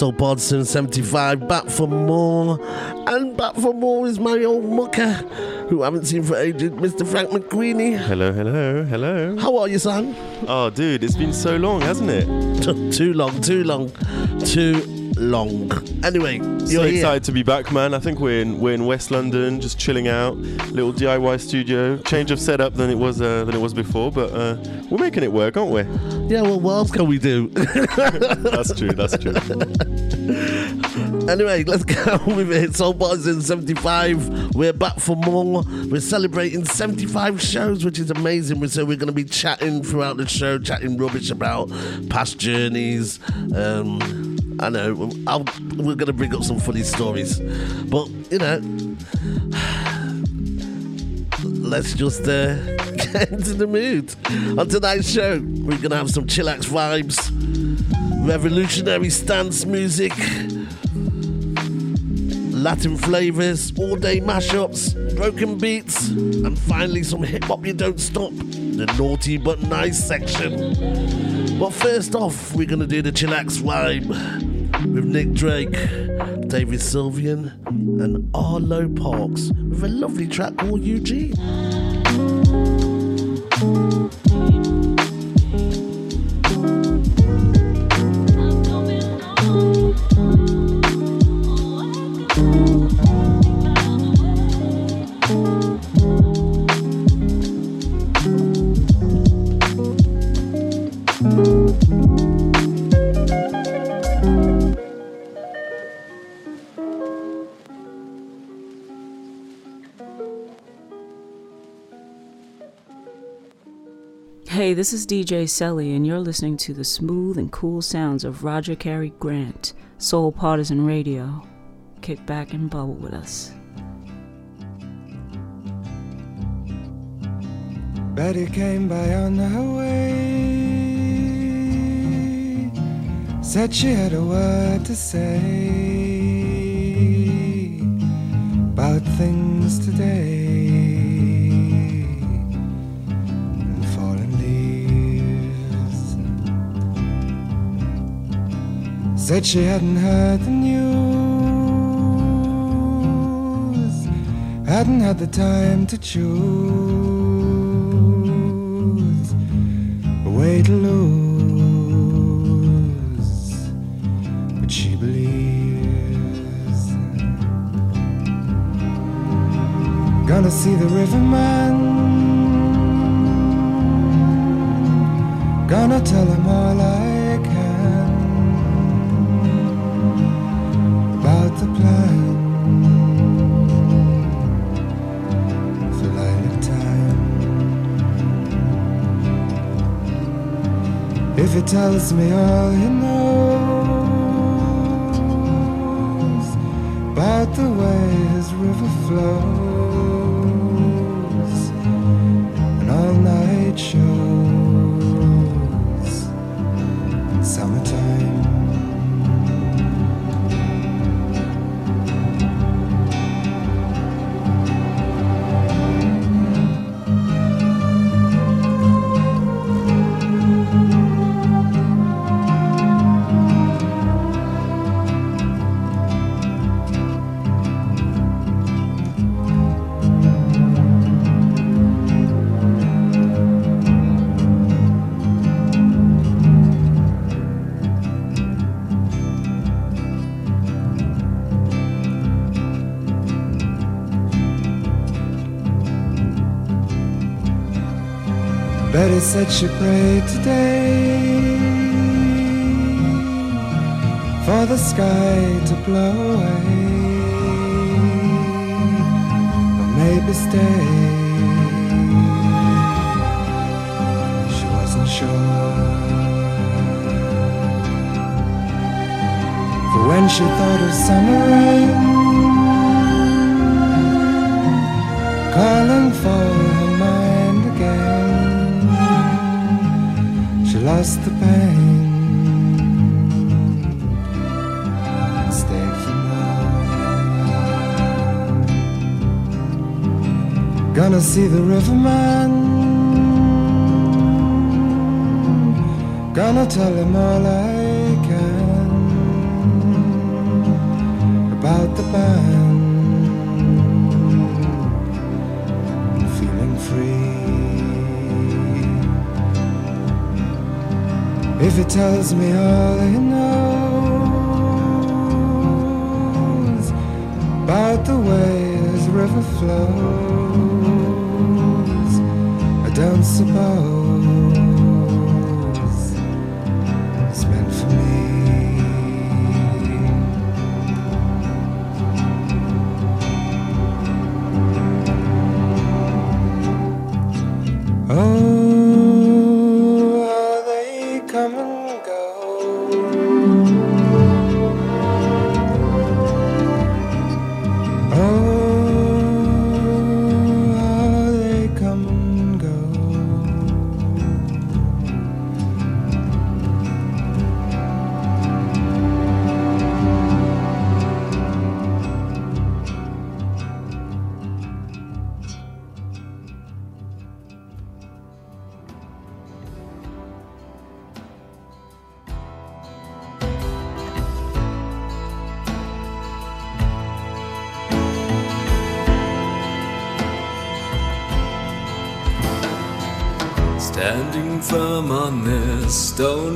Soul Partisan 75, back for more. And back for more is my old mucker, who I haven't seen for ages, Mr. Frank McQueenie. Hello, hello, hello. How are you, son? Oh, dude, it's been so long, hasn't it? too long, too long, too long. Anyway, you're here. excited to be back, man. I think we're in we're in West London, just chilling out. Little DIY studio, change of setup than it was uh, than it was before, but uh, we're making it work, aren't we? Yeah, well, what else can we do? That's true. That's true. Anyway, let's go with it. Soul Partisan 75. We're back for more. We're celebrating 75 shows, which is amazing. So we're going to be chatting throughout the show, chatting rubbish about past journeys. Um, I know I'll, we're going to bring up some funny stories, but you know, let's just uh, get into the mood. On tonight's show, we're going to have some chillax vibes, revolutionary stance music. Latin flavors, all day mashups, broken beats, and finally some hip hop you don't stop. The naughty but nice section. But first off, we're gonna do the chillax vibe with Nick Drake, David Sylvian, and Arlo Parks with a lovely track called Eugene. This is DJ Selly, and you're listening to the smooth and cool sounds of Roger Cary Grant, Soul Partisan Radio. Kick back and bubble with us. Betty came by on her way. Said she had a word to say about things today. Said she hadn't heard the news, hadn't had the time to choose a way to lose, but she believes. Gonna see the riverman. Gonna tell him all I the plan for lilac time. If he tells me all he knows about the way his river flows and all night shows Said she prayed today for the sky to blow away, or maybe stay. She wasn't sure. For when she thought of summer rain calling for her lost the pain stayed for now. Gonna see the riverman. Gonna tell him all I can about the band. If it tells me all it knows about the way this river flows, I don't suppose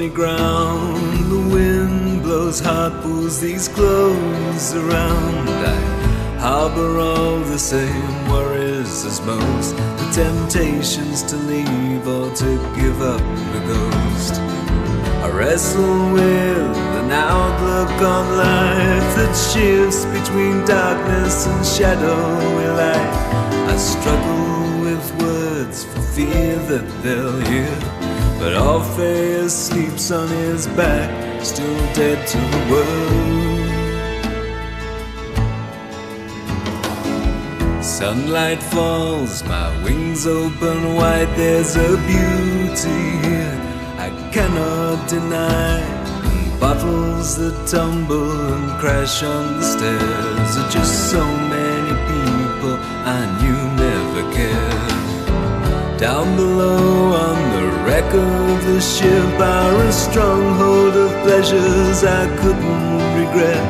stony ground, the wind blows hot, pulls these clothes around. I harbor all the same worries as most, the temptations to leave or to give up the ghost. I wrestle with an outlook on life that shifts between darkness and shadowy light. I struggle with words for fear that they'll hear. But Orpheus sleeps on his back, still dead to the world. Sunlight falls, my wings open wide. There's a beauty here I cannot deny. Bottles that tumble and crash on the stairs are just so many people I knew never cared. Down below of the ship are a stronghold of pleasures I couldn't regret.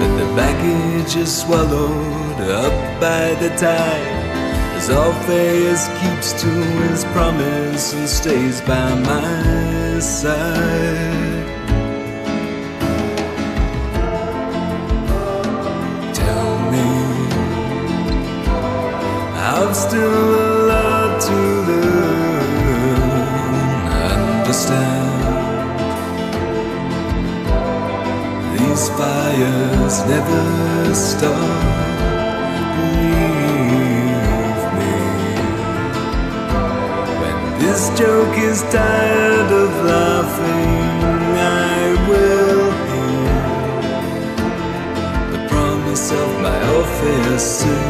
But the baggage is swallowed up by the tide. As Orpheus keeps to his promise and stays by my side. Tell me, I've still fires never stop. Believe me. When this joke is tired of laughing, I will hear the promise of my Orpheus soon.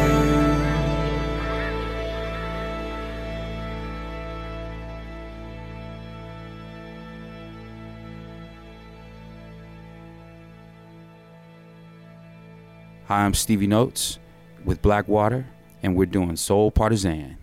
Hi, I'm Stevie Notes with Blackwater, and we're doing Soul Partisan.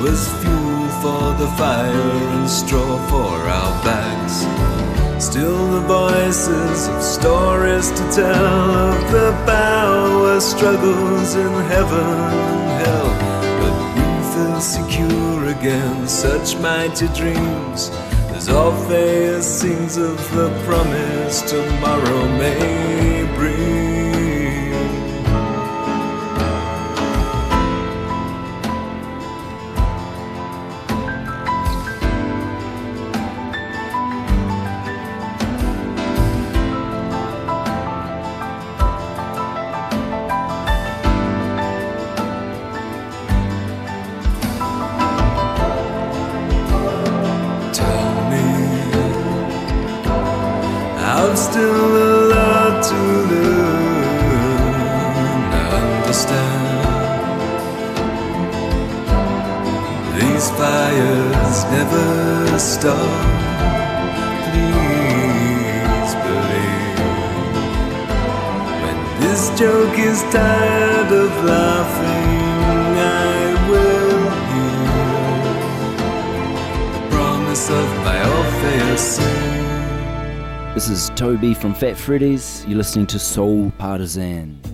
Was fuel for the fire and straw for our backs. Still the voices of stories to tell of the power struggles in heaven and hell. But we feel secure against such mighty dreams. As Orpheus sings of the promise tomorrow may bring. be from Fat Freddy's. You're listening to Soul Partisan.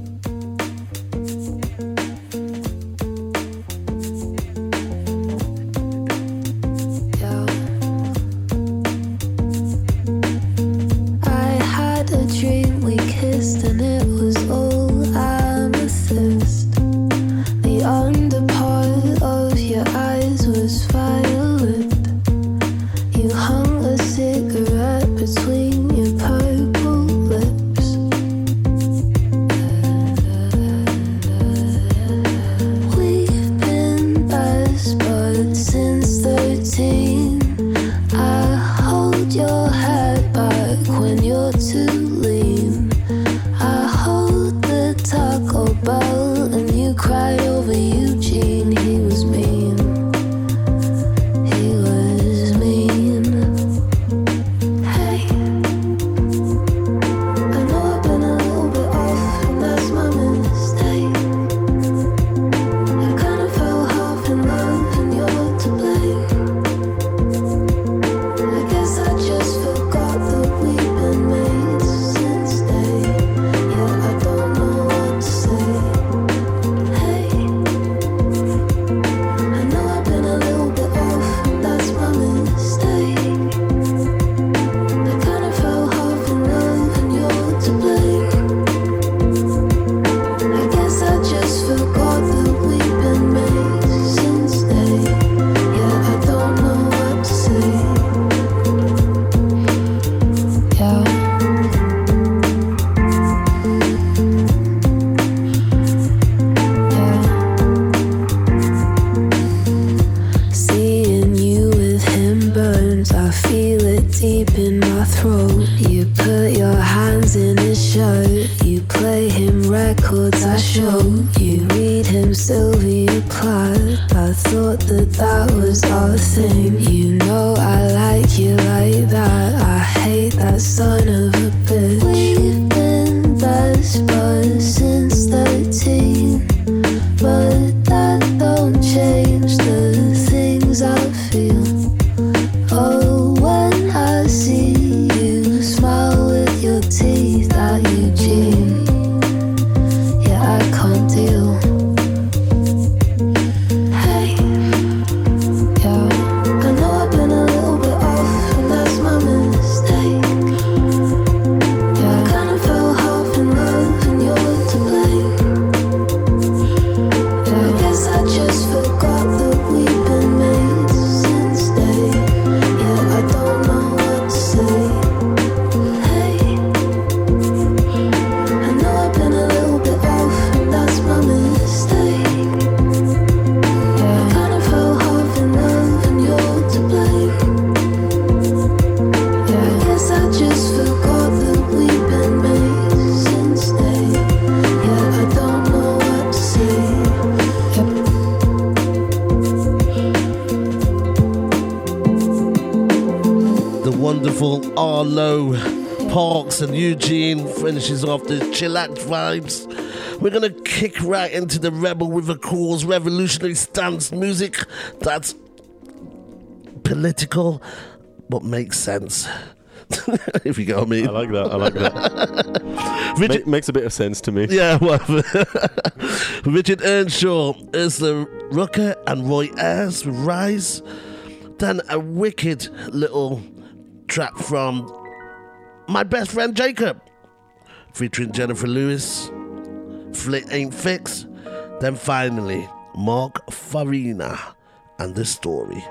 chill vibes. We're gonna kick right into the Rebel with a Cause revolutionary stance music that's political but makes sense. if you get what I mean. I like that. I like that. Richard, makes a bit of sense to me. Yeah, whatever. Richard Earnshaw is the Rucker and Roy Ayers Rise. Then a wicked little track from my best friend Jacob featuring Jennifer Lewis, Flick Ain't Fixed, then finally Mark Farina and this story.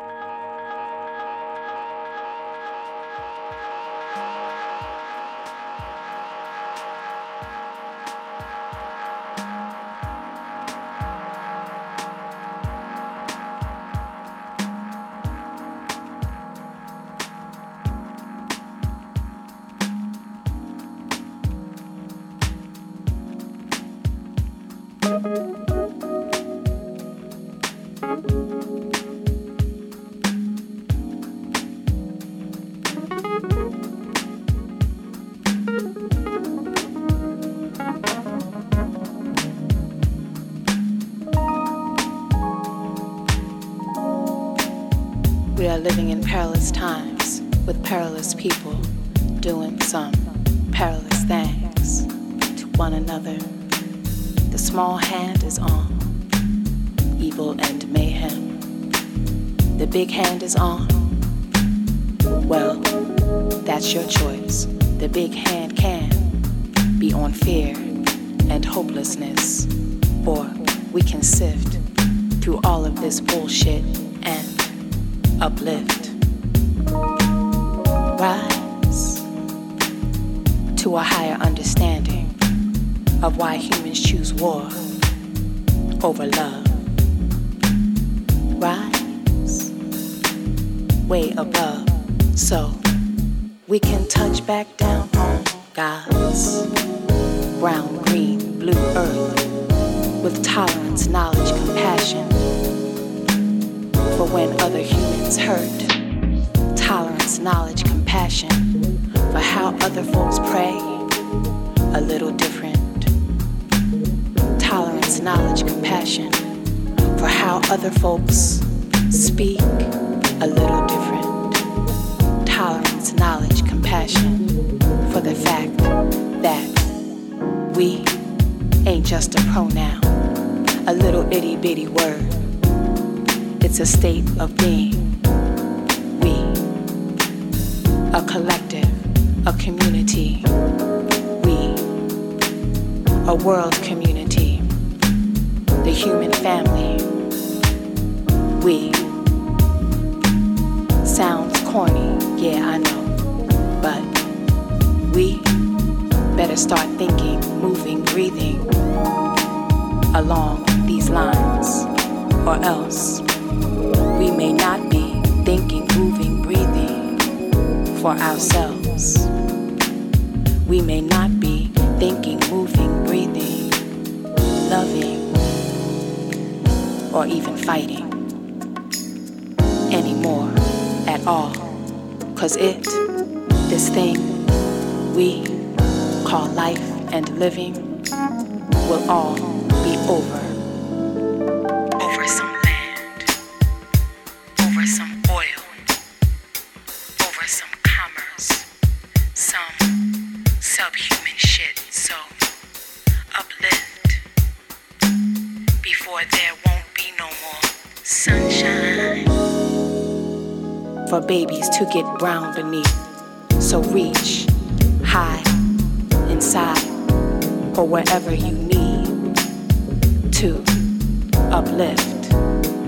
uplift,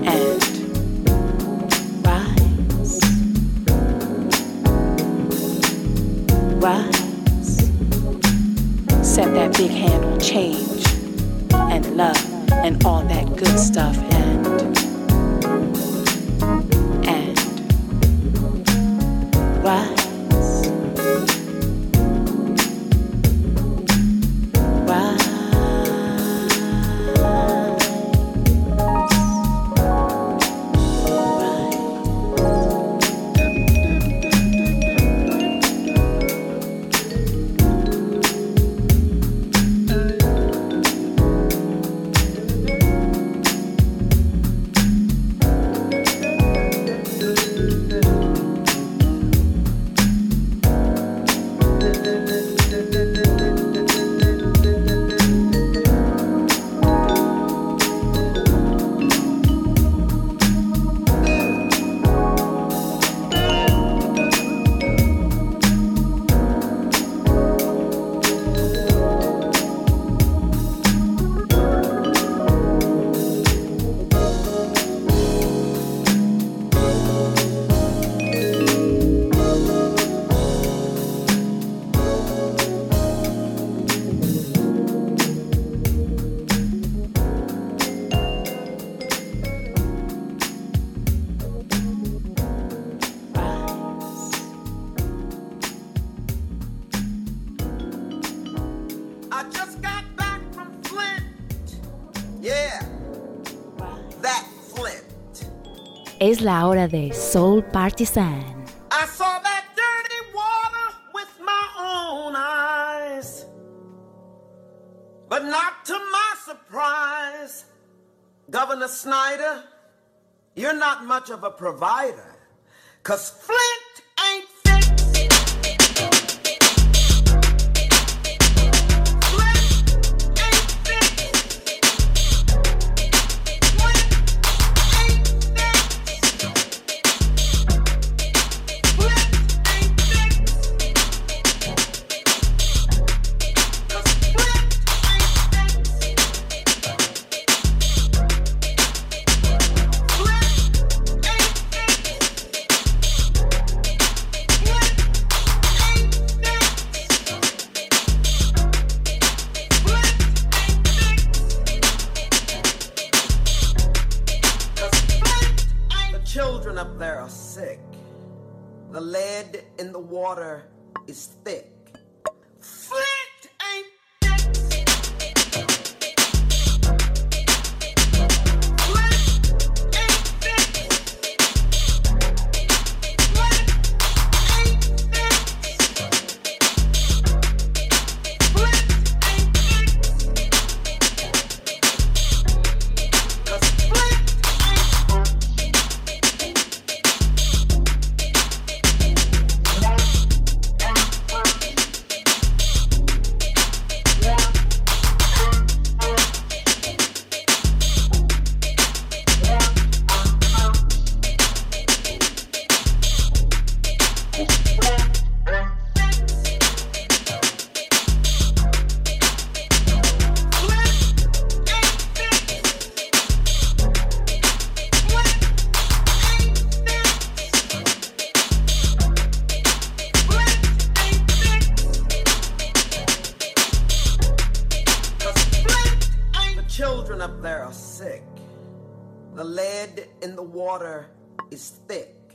and rise. Rise. Set that big hand on change and love and all that good stuff and and rise. Es la hora de Soul Partisan. I saw that dirty water with my own eyes. But not to my surprise, Governor Snyder, you're not much of a provider. Cause in the water is thick.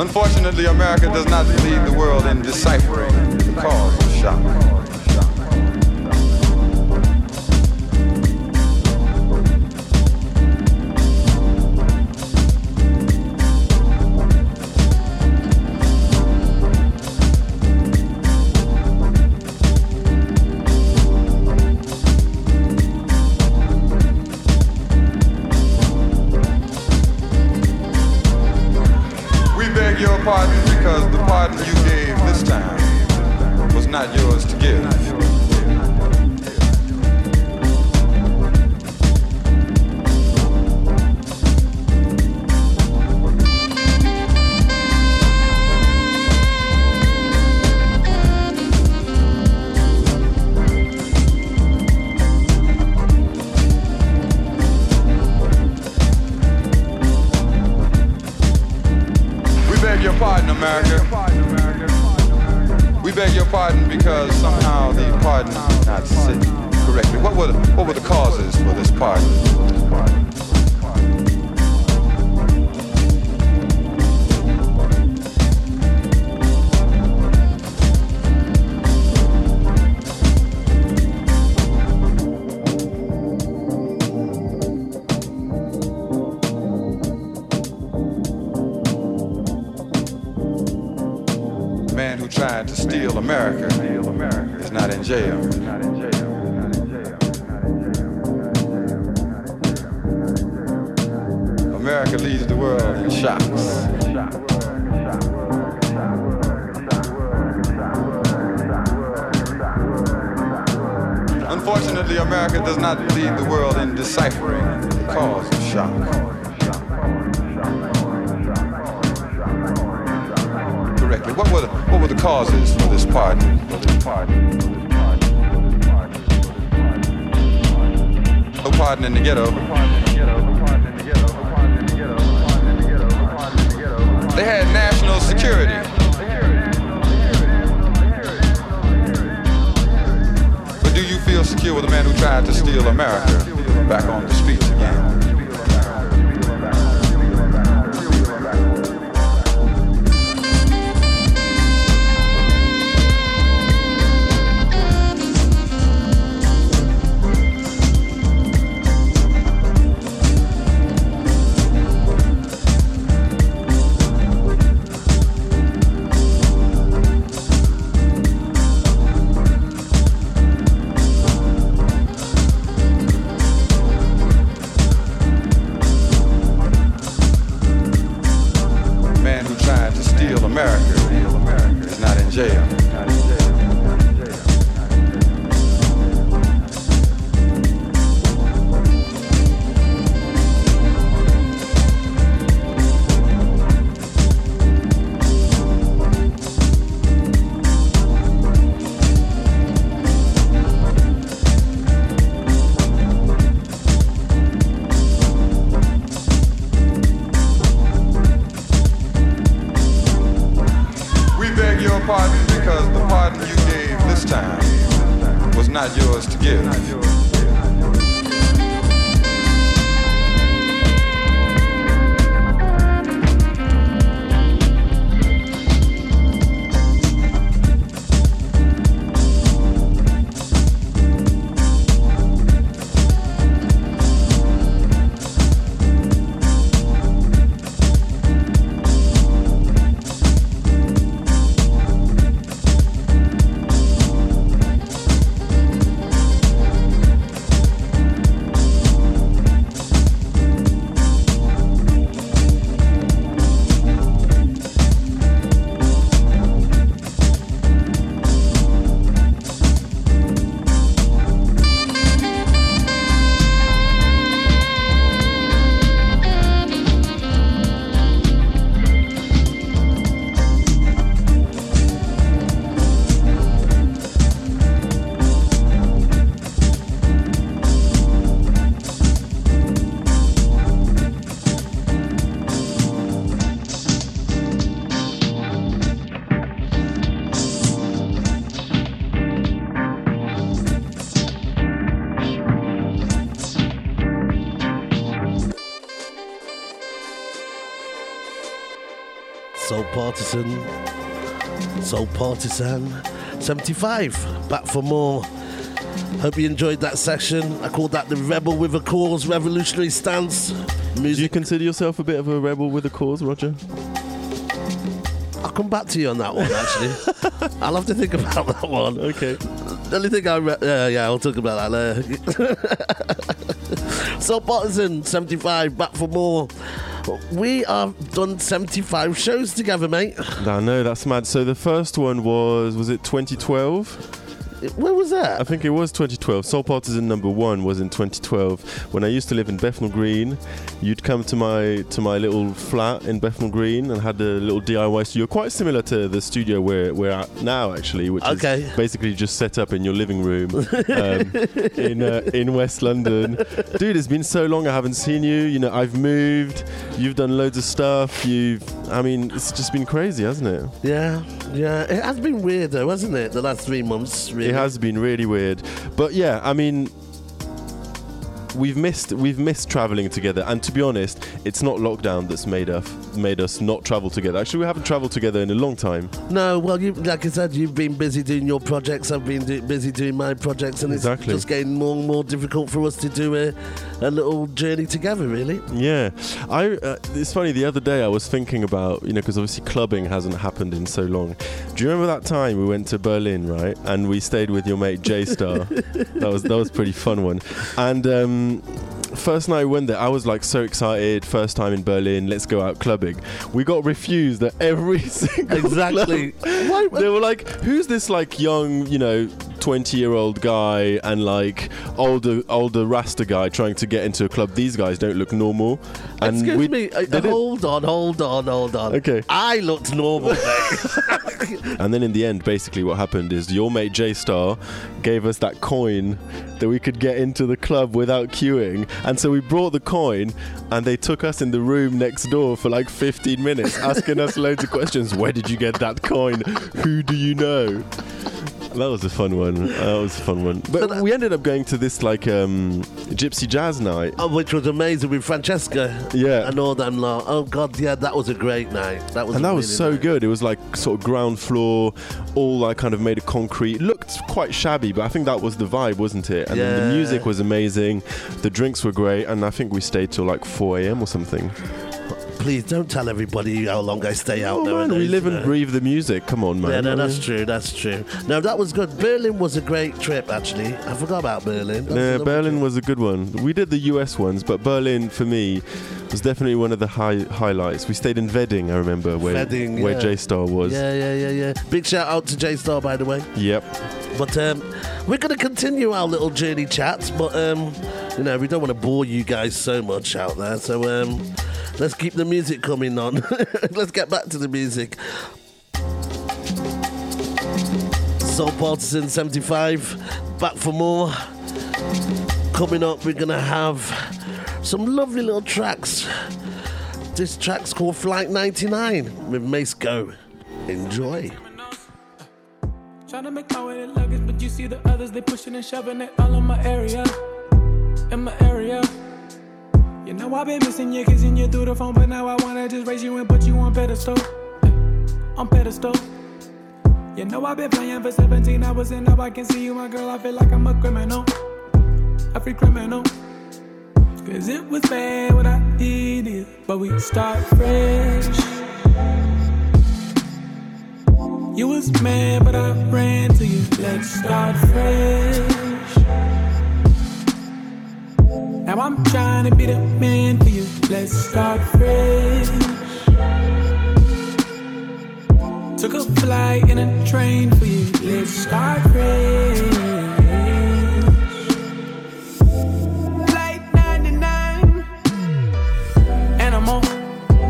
Unfortunately, America does not lead the world in deciphering the cause of shock. Partisan 75. Back for more. Hope you enjoyed that session. I called that the Rebel with a Cause Revolutionary Stance. Do you consider yourself a bit of a rebel with a cause, Roger? I'll come back to you on that one, actually. I'll have to think about that one. Okay. The only thing I re- yeah, yeah, I'll talk about that later. so, Partisan 75, back for more. We have done 75 shows together, mate. I know that's mad. So the first one was was it 2012? Where was that? I think it was 2012. Soul Partisan number one was in 2012. When I used to live in Bethnal Green, you'd come to my to my little flat in Bethnal Green and had a little DIY studio, quite similar to the studio we're we're at now, actually, which Okay. is basically just set up in your living room um, in uh, in West London. Dude, it's been so long I haven't seen you. You know, I've moved. You've done loads of stuff. You've, I mean, it's just been crazy, hasn't it? Yeah, yeah. It has been weird, though, hasn't it? The last three months, really. It has been really weird, but yeah, I mean, we've missed we've missed traveling together. And to be honest, it's not lockdown that's made us made us not travel together. Actually, we haven't traveled together in a long time. No, well, you, like I said, you've been busy doing your projects. I've been do, busy doing my projects, and Exactly. it's just getting more and more difficult for us to do a, a little journey together. Really. Yeah, I. Uh, it's funny. The other day, I was thinking about you know because obviously clubbing hasn't happened in so long. Do you remember that time we went to Berlin, right? And we stayed with your mate J Star. that was that was a pretty fun one. And um, first night we went there, I was like so excited. First time in Berlin, let's go out clubbing. We got refused at every single Exactly. club. They were like, "Who's this like young, you know?" 20 year old guy and like older older rasta guy trying to get into a club these guys don't look normal and Excuse we me. uh, hold on, hold on, hold on. Okay. I looked normal. And then in the end, basically what happened is your mate J Star gave us that coin that we could get into the club without queuing. And so we brought the coin and they took us in the room next door for like 15 minutes asking us loads of questions. Where did you get that coin? Who do you know? That was a fun one. That was a fun one. But we ended up going to this like um, gypsy jazz night. Oh, which was amazing with Francesca. Yeah. And all them lot. Oh God, yeah, that was a great night. That was. and that was so nice- good. It was like sort of ground floor, all like kind of made of concrete. Looked quite shabby, but I think that was the vibe, wasn't it? And Yeah. the music was amazing, the drinks were great, and I think we stayed till like 4 a.m. or something. Please don't tell everybody how long I stay out Oh there. we live and breathe the music. Come on, man. Yeah, no, that's true. That's true. No, that was good. Berlin was a great trip, actually. I forgot about Berlin. That Yeah, Berlin was a good one. We did the US ones, but Berlin for me was definitely one of the high highlights. We stayed in Wedding, I remember, where where yeah. J Star was. Yeah, yeah, yeah, yeah. Big shout out to J Star, by the way. Yep. But um, we're going to continue our little journey chats, but um, you know we don't want to bore you guys so much out there. So um, let's keep the music coming on. let's get back to the music. Soul Partisan 75, back for more. Coming up, we're gonna have some lovely little tracks. This track's called Flight 99 with Mace Go. Enjoy. Trying to make my way to luggage, but you see the others, they pushing and shoving it all in my area. In my area. You know I've been missing you, kissing you through the phone, but now I wanna just raise you and put you on pedestal. On pedestal. You know I've been playing for 17 hours and now I can see you, my girl. I feel like I'm a criminal. A free criminal. Cause it was bad when I did it, but we start fresh. You was mad, but I ran to you. Let's start fresh. Now I'm trying to be the man for you. Let's start fresh. Took a flight and a train for you. Let's start fresh. Flight 99. Animal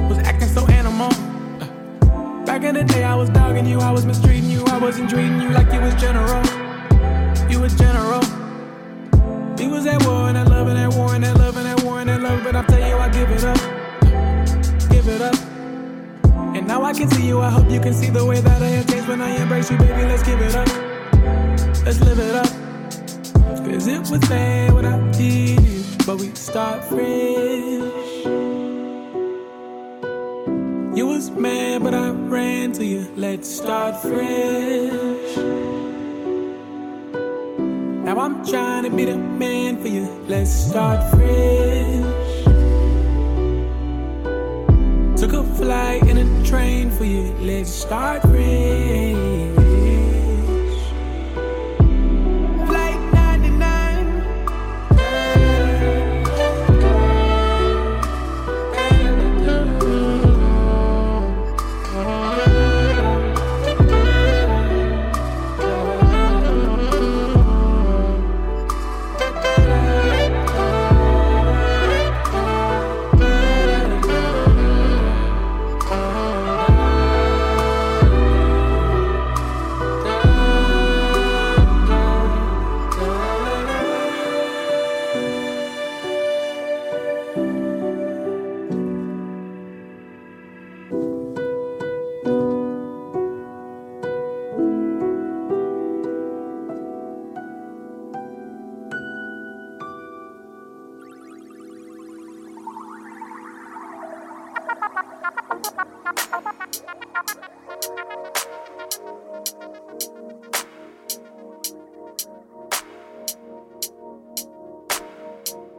was acting so animal. Back in the day, I was dogging you, I was mistreating you, I wasn't treating you like you was general. You was general. We was at war and that love and that war and that love and that war and that love, but I tell you I give it up, give it up. And now I can see you. I hope you can see the way that I have changed when I embrace you, baby. Let's give it up, let's live it up. Cause it was bad without you, but we start fresh. You was mad, but I ran to you. Let's start fresh. Now I'm trying to be the man for you. Let's start fresh. Took a flight and a train for you. Let's start fresh.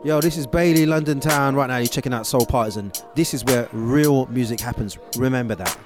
Yo, this is Bailey London Town right now. You're checking out Soul Partisan. This is where real music happens. Remember that.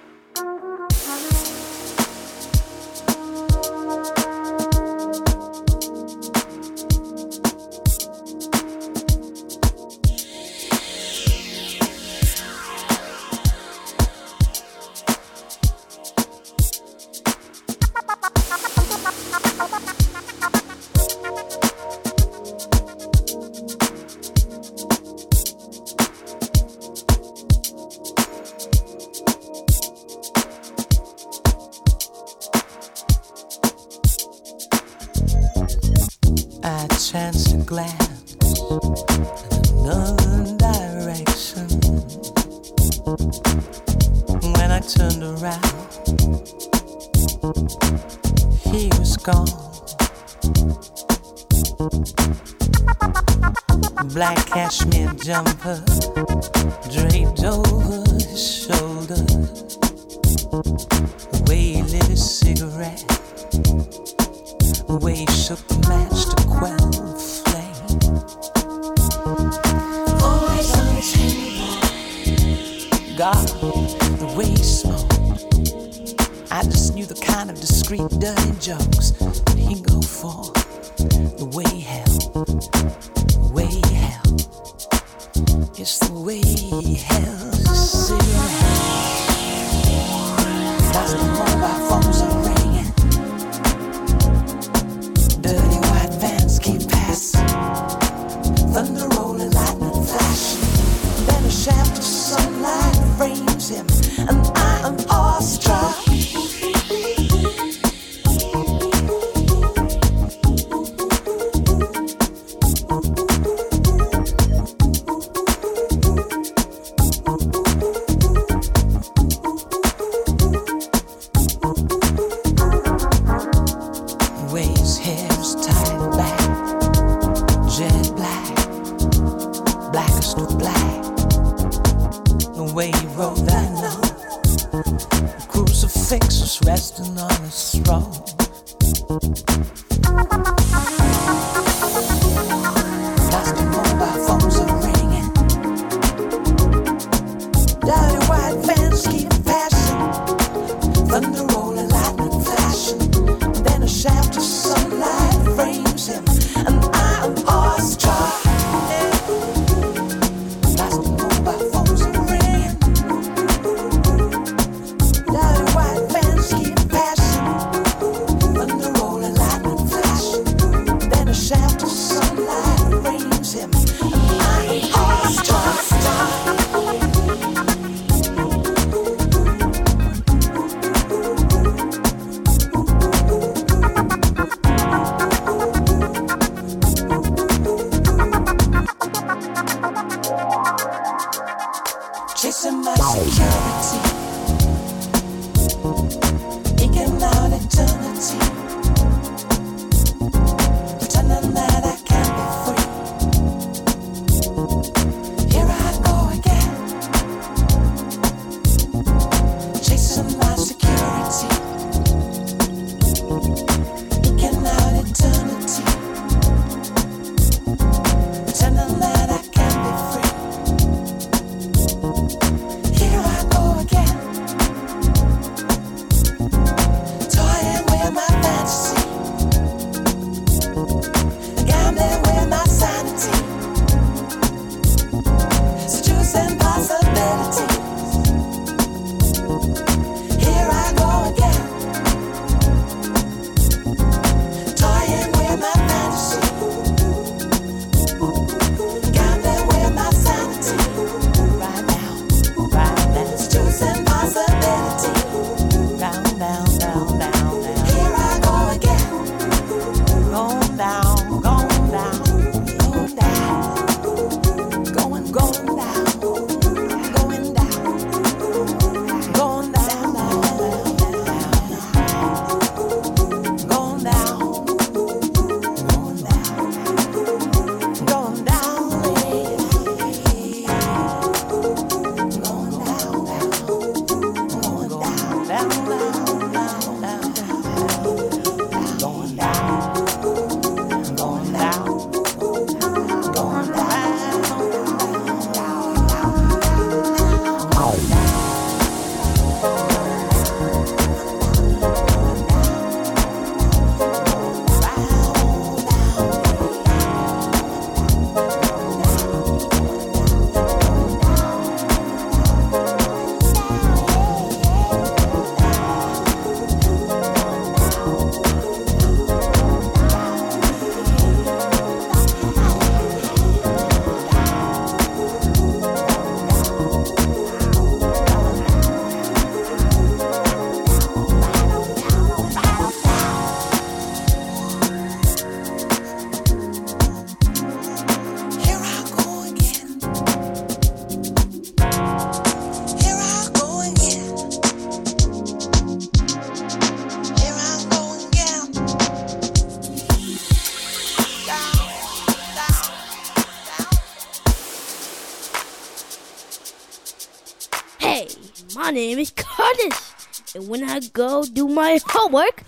Name is Curtis, and when I go do my homework,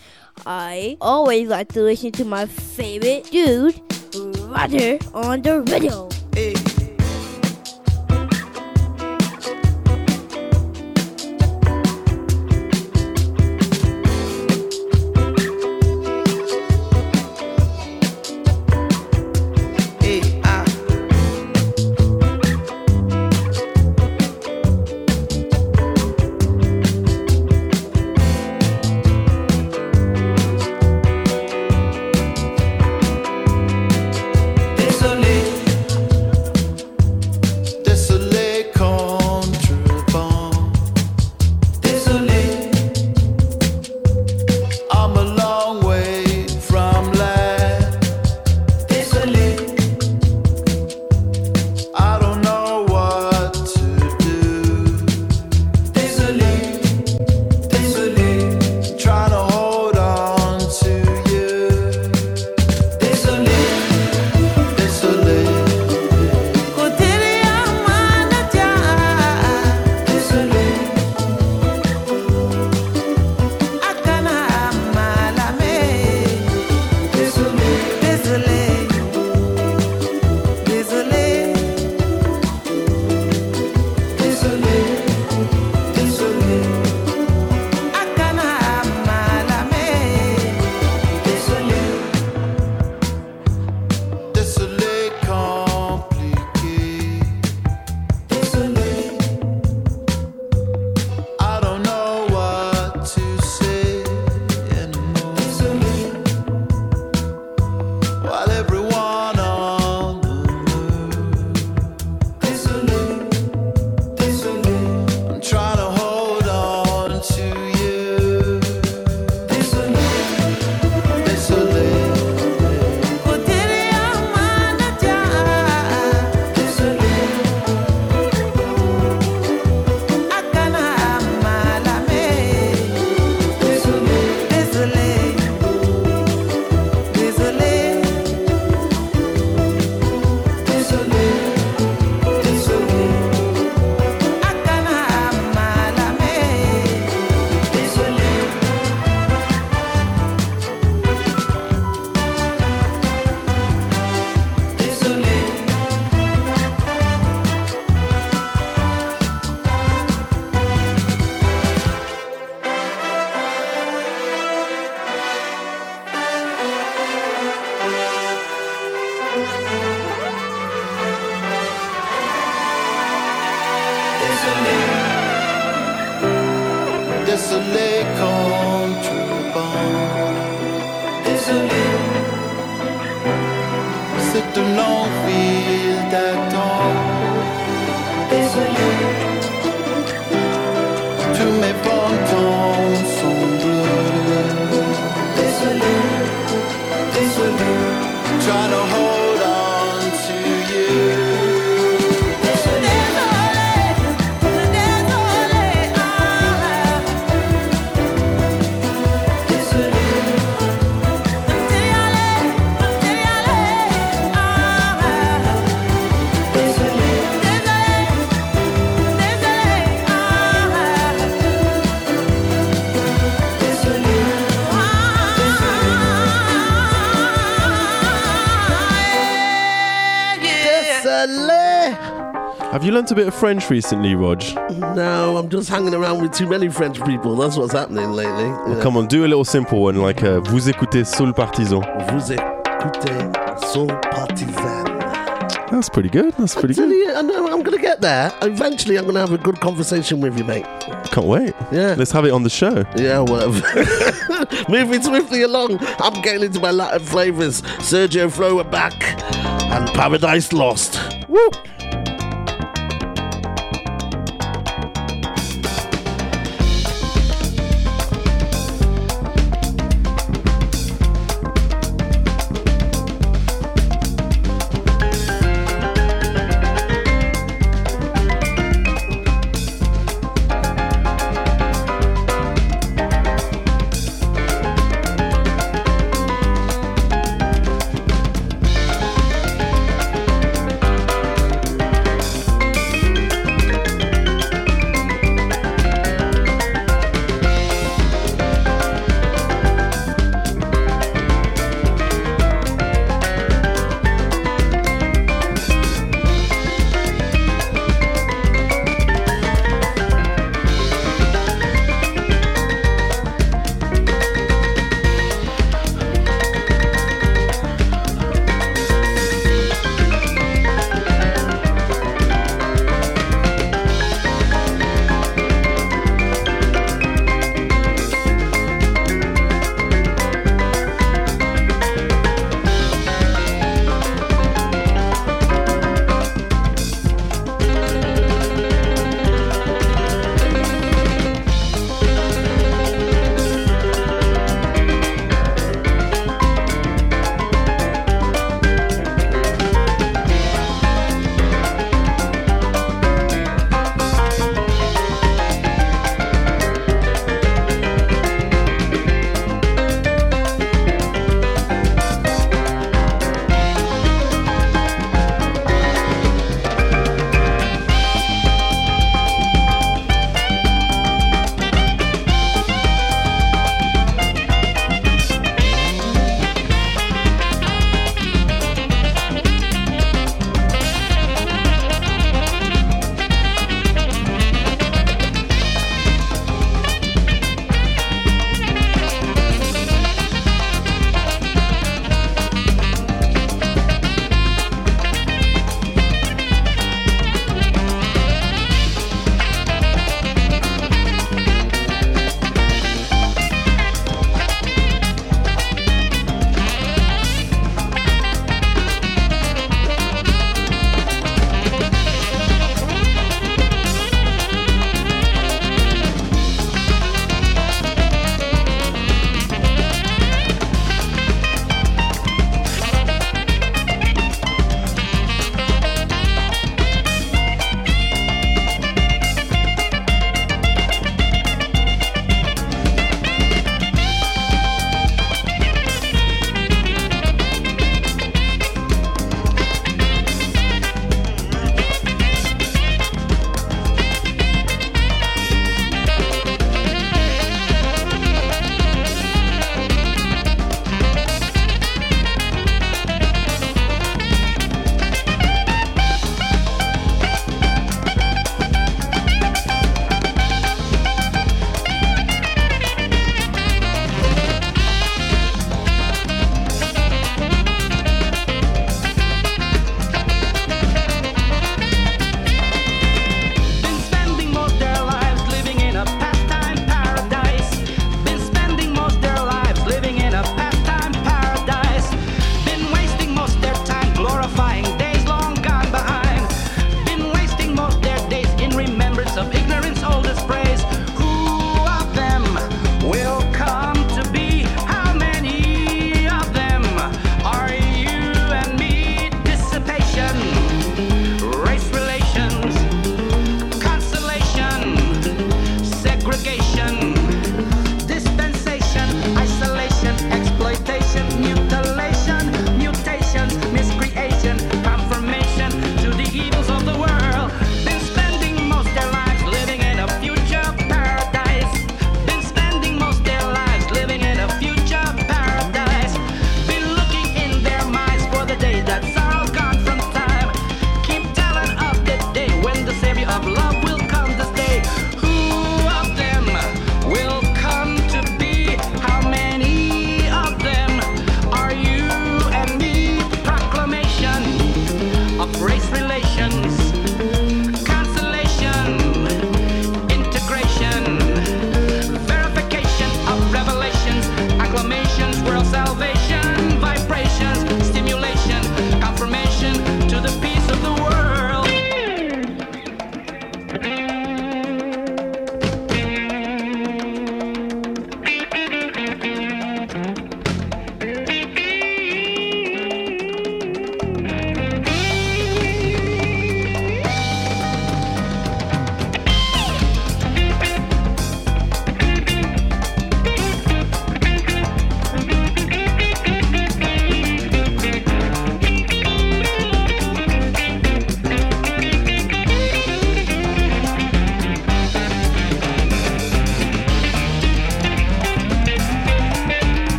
I always like to listen to my favorite dude, Roger, on the radio. Learnt a bit of French recently, Rog? No, I'm just hanging around with too many French people. That's what's happening lately. Well, Yeah. come on, do a little simple one like uh, Vous écoutez Soul Partisan. Vous écoutez Soul Partisan. That's pretty good. That's pretty good. you, I know I'm going to get there. Eventually, I'm going to have a good conversation with you, mate. Can't wait. Yeah. Let's have it on the show. Yeah, whatever. Moving swiftly along, I'm getting into my Latin flavors. Sergio Flo are back, and Paradise Lost.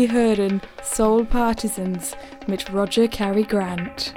Sie hören Soul Partisans mit Roger Cary Grant.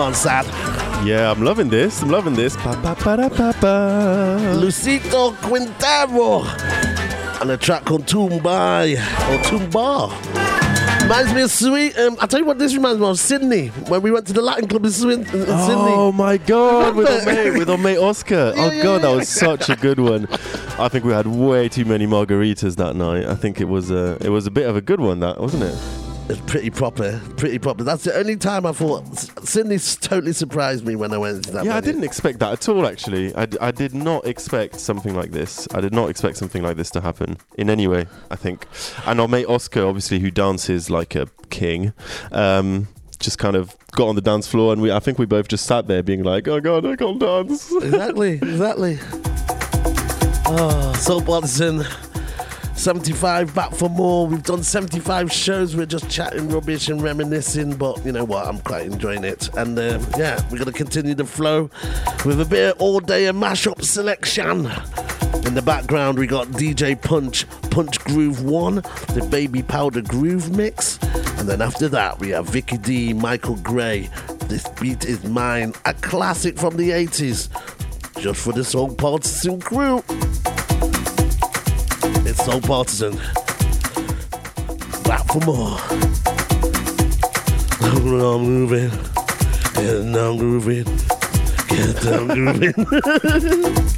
On, Sad. Yeah, I'm loving this. I'm loving this. Ba, ba, ba, da, ba, ba. Luisito Quintero and a track called Tumbai or Tumba. Reminds me of Sweet. Um, I tell you what, this reminds me of Sydney when we went to the Latin club in, Swin- in Sydney. Oh my god, with our mate, with our mate Oscar. oh Yeah, god, yeah, that was such a good one. I think we had way too many margaritas that night. I think it was a, it was a bit of a good one, that wasn't it? It's pretty proper, pretty proper. That's the only time I thought Sydney totally surprised me when I went to that. Yeah, I didn't expect that at all. Actually, I, d- I did not expect something like this. I did not expect something like this to happen in any way. I think, and our mate Oscar, obviously, who dances like a king, um, just kind of got on the dance floor, and we, I think we both just sat there, being like, "Oh God, I can't dance." exactly, exactly. Oh, Soul Partisan 75 back for more. We've done 75 shows. We're just chatting rubbish and reminiscing, but you know what? I'm quite enjoying it. And um, yeah, we're going to continue the flow with a bit of all day and mashup selection. In the background, we got DJ Punch, Punch Groove 1, the Baby Powder Groove Mix. And then after that, we have Vicky D, Michael Gray. This beat is mine, a classic from the 80s just for the Soul Partisan crew. It's Soul Partisan. Back for more. I'm moving. Get down grooving. Get down grooving.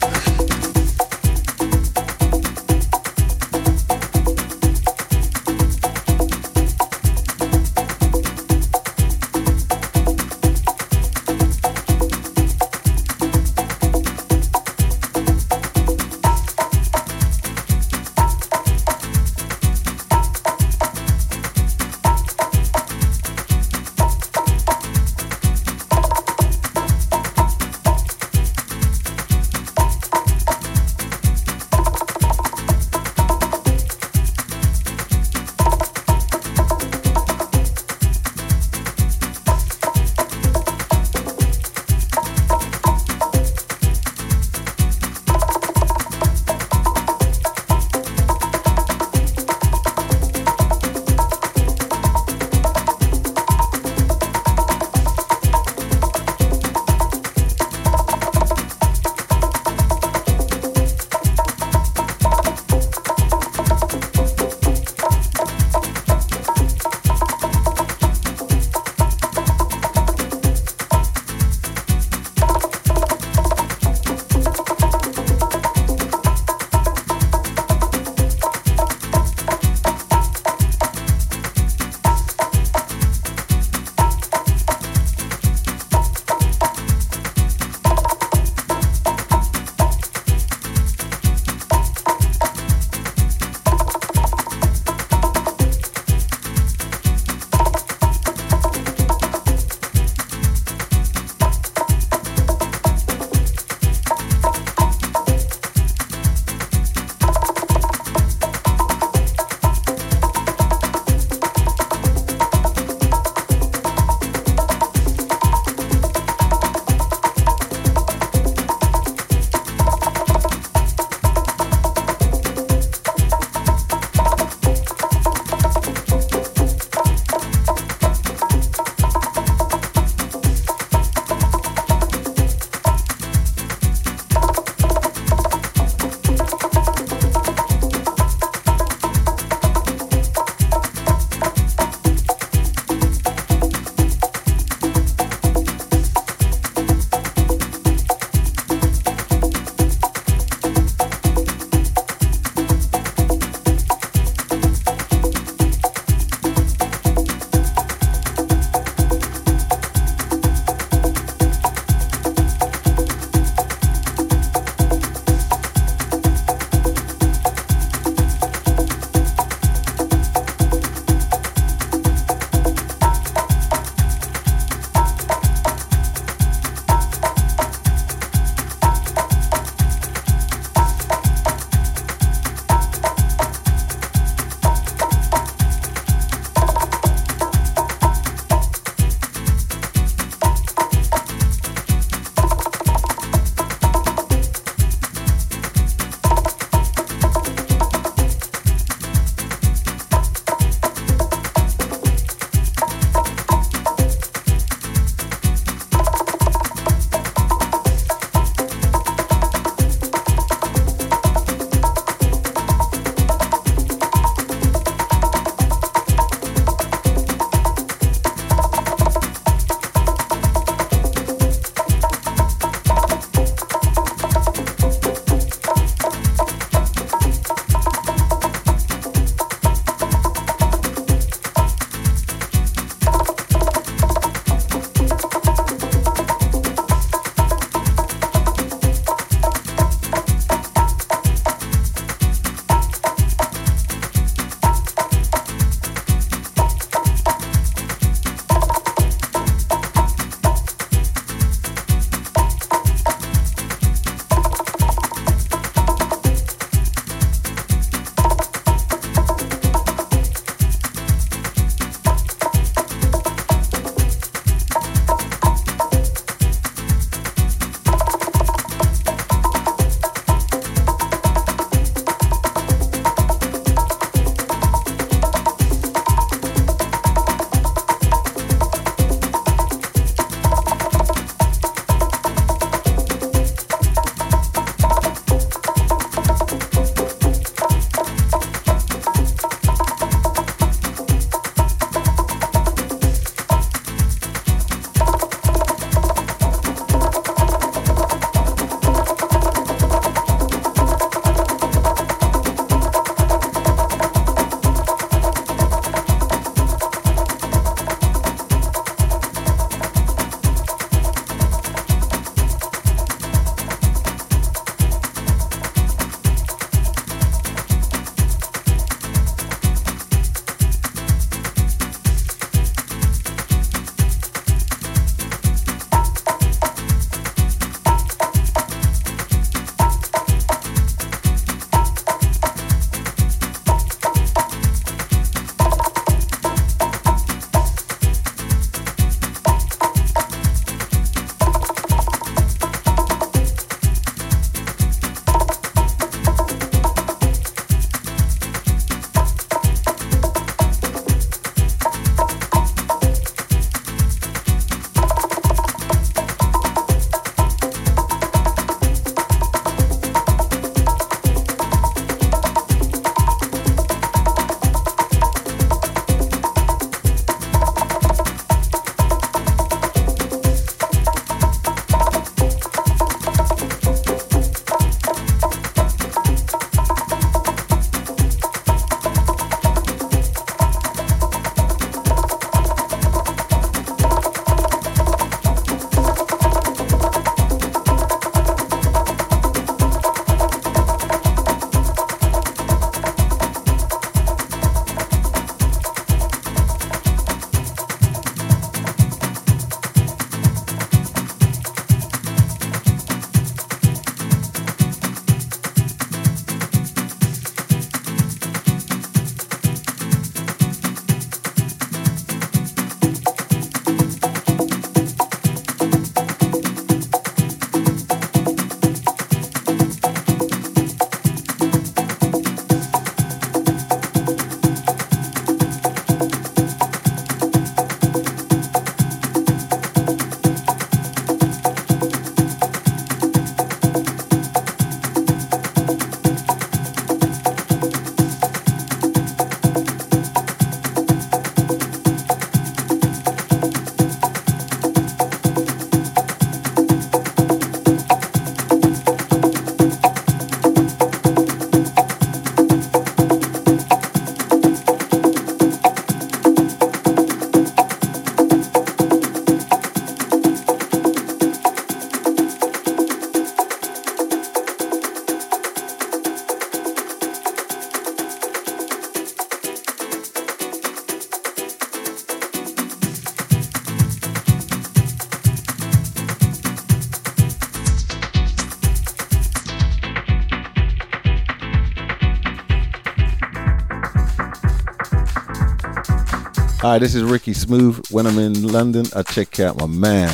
Hi, this is Ricky Smooth. When I'm in London, I check out my man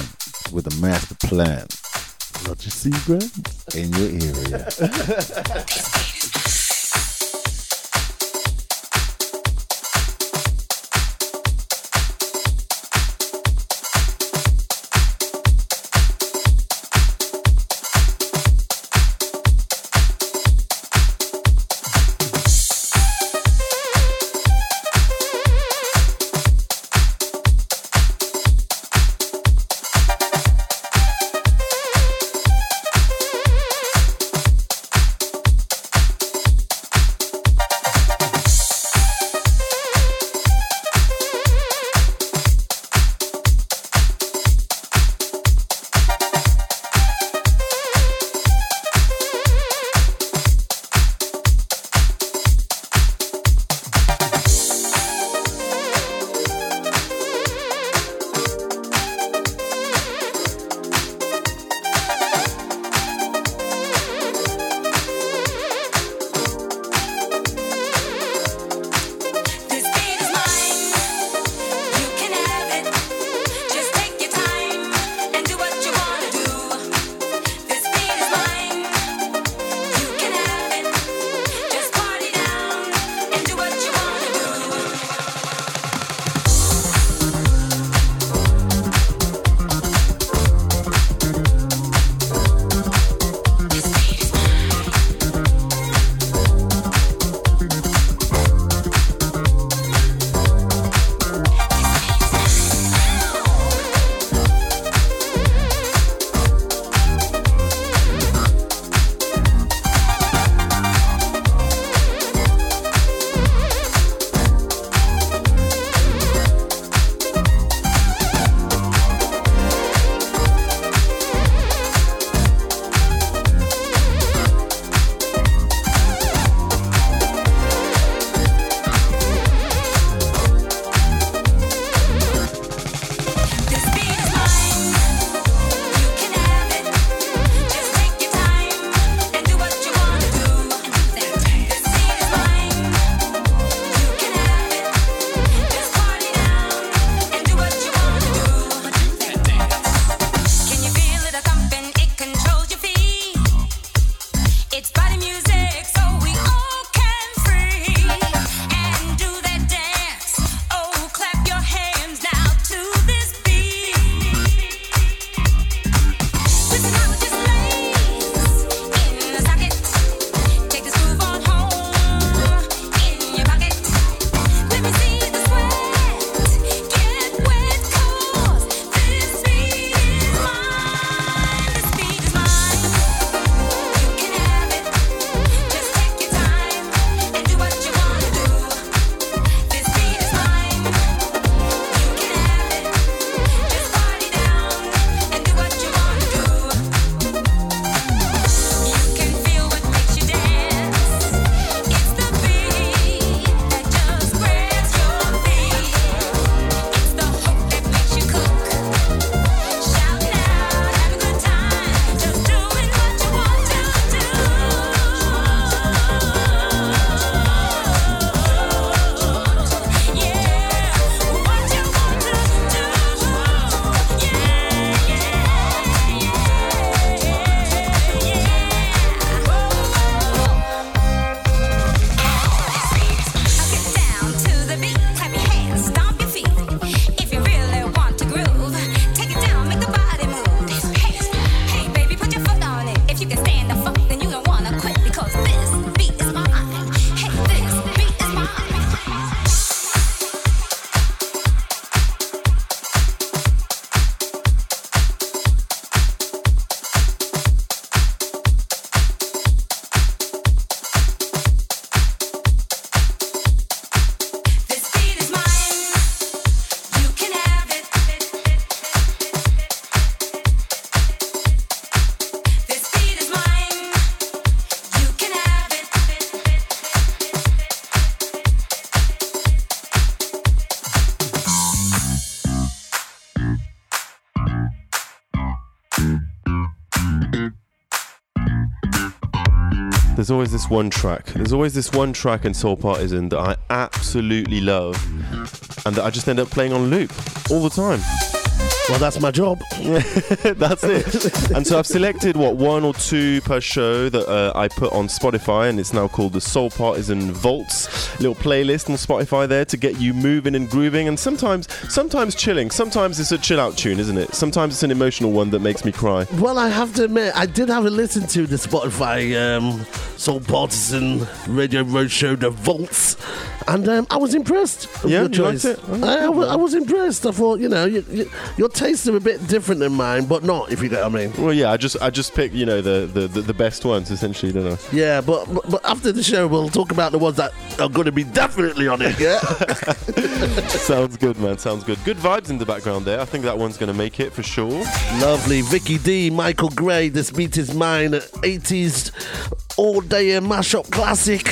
with a master plan. Roger. Grant. In your area. There's always this one track. There's always this one track in Soul Partisan that I absolutely love. and that I just end up playing on loop all the time. Well, that's my job. that's it. and so I've selected what one or two per show that uh, I put on Spotify, and it's now called the Soul Partisan Vaults little playlist on Spotify there to get you moving and grooving, and sometimes sometimes chilling. Sometimes it's a chill out tune, isn't it? Sometimes it's an emotional one that makes me cry. Well, I have to admit, I did have a listen to the Spotify um, Soul Partisan Radio Roadshow, The Vaults, and um, I was impressed. Yeah, your choice. it? Oh, I, I was, I was impressed. I thought, you know, you, you, your tastes are a bit different than mine, but not, if you get what I mean. Well, yeah, I just I just pick you know the the, the, the best ones essentially, don't I? Yeah, but, but but after the show, we'll talk about the ones that are going to be definitely on it. Yeah. Sounds good, man. Sounds good. Good vibes in the background there. I think that one's gonna make it for sure. Lovely. Vicky D, Michael Gray, This Beat Is Mine, 80s all day mashup classic.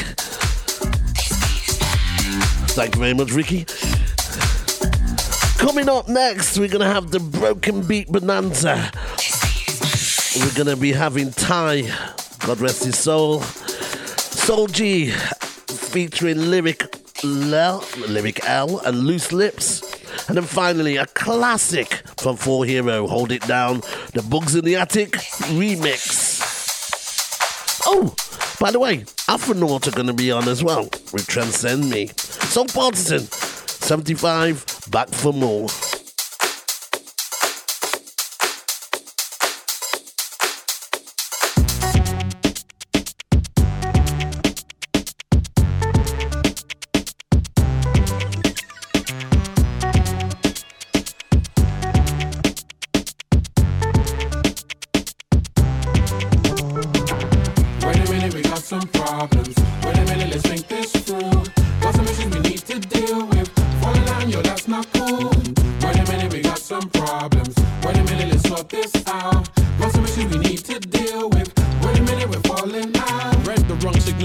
Thank you very much, Ricky. Coming up next, we're going to have the Broken Beat Bonanza. We're going to be having Ty, God rest his soul, Soul G, featuring Lyric L, Lyric L, and Loose Lips. And then finally, a classic from 4hero, Hold It Down, the Bugz in the Attic remix. Oh, by the way, Afronaught are going to be on as well with Transcend Me. Soul Partisan, 75, back for more. Wait a minute, we got some problems. Wait a minute, let's sort this out. Got some issues we need to deal with.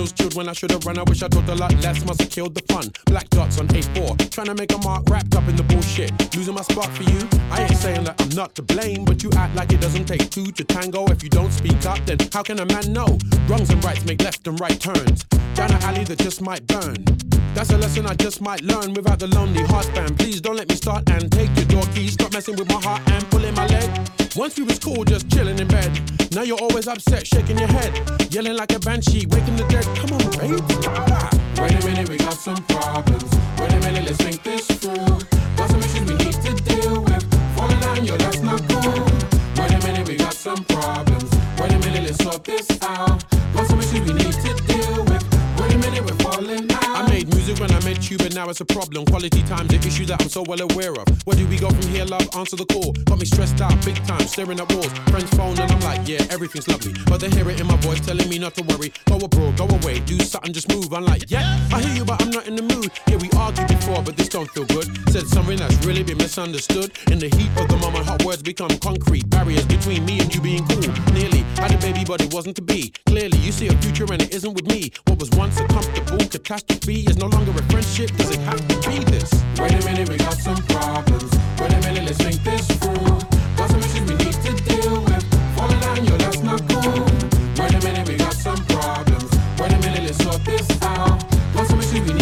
Signals, chilled when I should have run. I wish I talked a lot less, must have killed the fun. Black dots on A4, trying to make a mark wrapped up in the bullshit. Losing my spot for you. I ain't saying that I'm not to blame, but you act like it doesn't take two to tango. If you don't speak up, then how can a man know? Wrongs and rights make left and right turns. Down an alley that just might burn. That's a lesson I just might learn without the lonely heart span. Please don't let me start and take your door keys. Stop messing with my heart and pulling my leg. Once we was cool, just chilling in bed. Now you're always upset, shaking your head, yelling like a banshee, waking the dead. Come on, babe. Wait a minute, we got some problems. Wait a minute, let's think this through. Got some issues we need to deal with. Falling down, yo, that's not cool. Wait a minute, we got some problems. Wait a minute, let's sort this out. Got some issues we need to deal with. Wait a minute, we're out. I made music when I met you, but now it's a problem. Quality time's the issue that I'm so well aware of. Where do we go from here, love? Answer the call. Got me stressed out, big time, staring at walls. Friends phone, and I'm like, yeah, everything's lovely. But they hear it in my voice, telling me not to worry. Go abroad, go away, do something, just move. I'm like, yeah, I hear you, but I'm not in the mood. Yeah, we argued before, but this don't feel good. Said something that's really been misunderstood. In the heat of the moment, hot words become concrete. Barriers between me and you being cool. Nearly had a baby, but it wasn't to be. Clearly, you see a future and it isn't with me. What was once a comfortable catastrophe is no longer a friendship. Does it have to be this? Wait a minute, we got some problems. Wait a minute, let's think this through. Got some issues we need to deal with. Falling down, yo, that's not cool. Wait a minute, we got some problems. Wait a minute, let's sort this out. Got some issues we need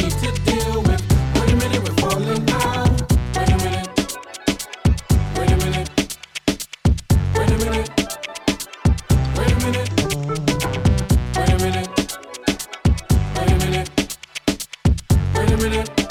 with it.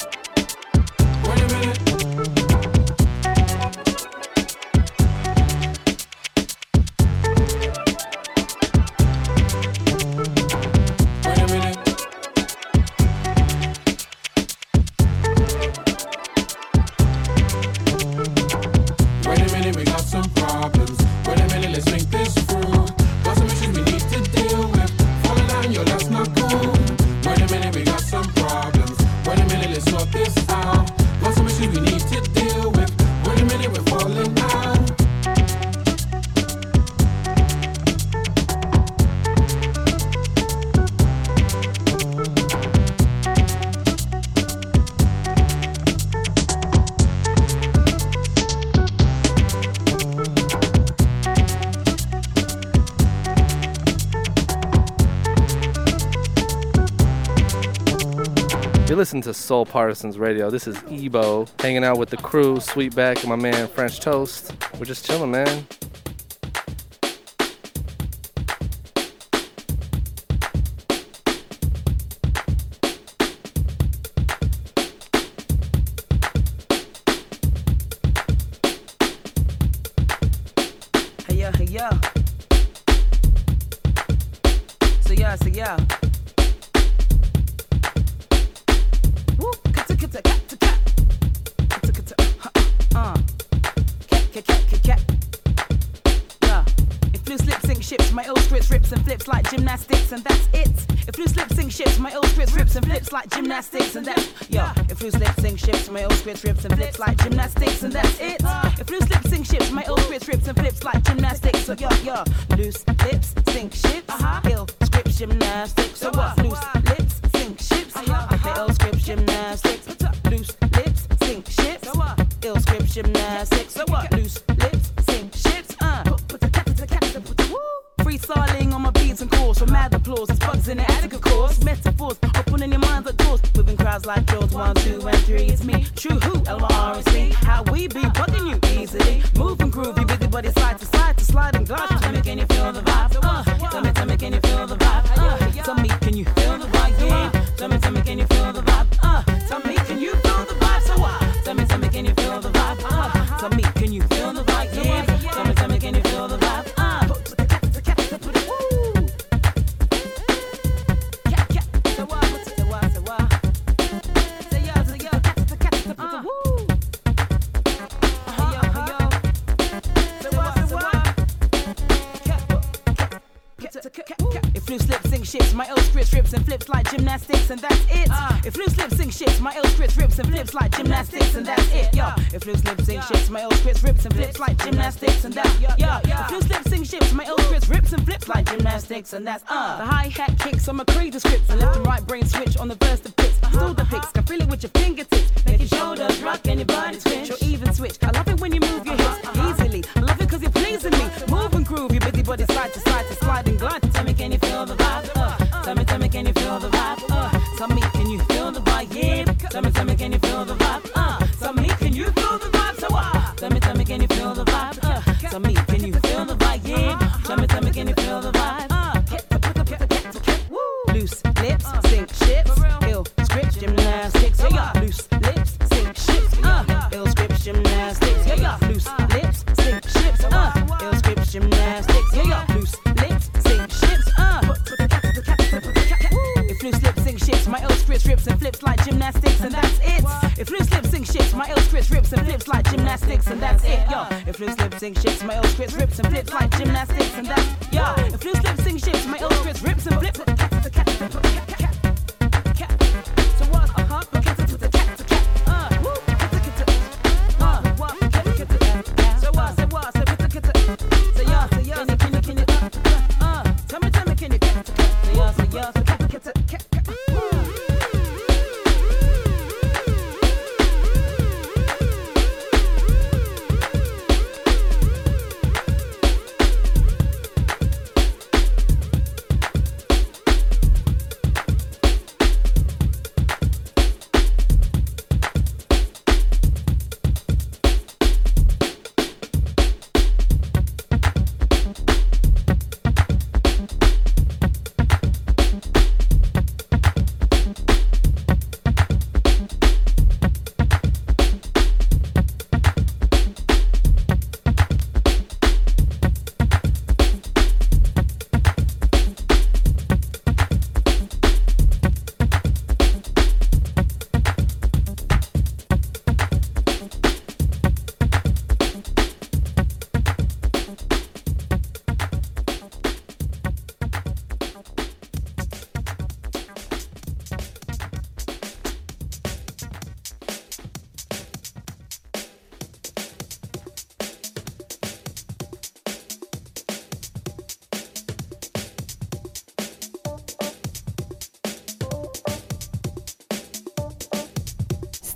Listening to Soul Partisans Radio. This is Ebo, hanging out with the crew, Sweetback, and my man French Toast. We're just chilling, man. Loose lip sink ships, my ill scripts rips and flips like gymnastics, so yeah, yeah. Loose lips sink ships, ill script gymnastics, so what? Loose lips sink ships, the ill script gymnastics. Loose lips sink ships, ill script gymnastics, so what? Loose lips sink ships, uh. Put the cap to the cap to the woo. Freestyling on my beats and calls for mad applause. It's Bugz in the attic, of course. Metaphors opening your minds, of course. Within crowds like George, one, two, and three. It's me, true who, L-Y-R-C. How we be bugging you gymnastics, and that's it. If loose lip sync shifts, my ill script rips and flips like gymnastics, and that's it. Yeah. If loose lip sync shifts, my ill script rips and flips like gymnastics, and that's yeah. If loose lip sync shifts, my ill script rips and flips like gymnastics, and that's uh. The hi hat kicks on my creed scripts, and left and right brain switch on the verse the picks. Still the picks, can feel it with your fingertips. Make your shoulders rock and your body twitch, Yeah. If loose lips sink ships, my ill script rips and flips like gymnastics, and that's yeah.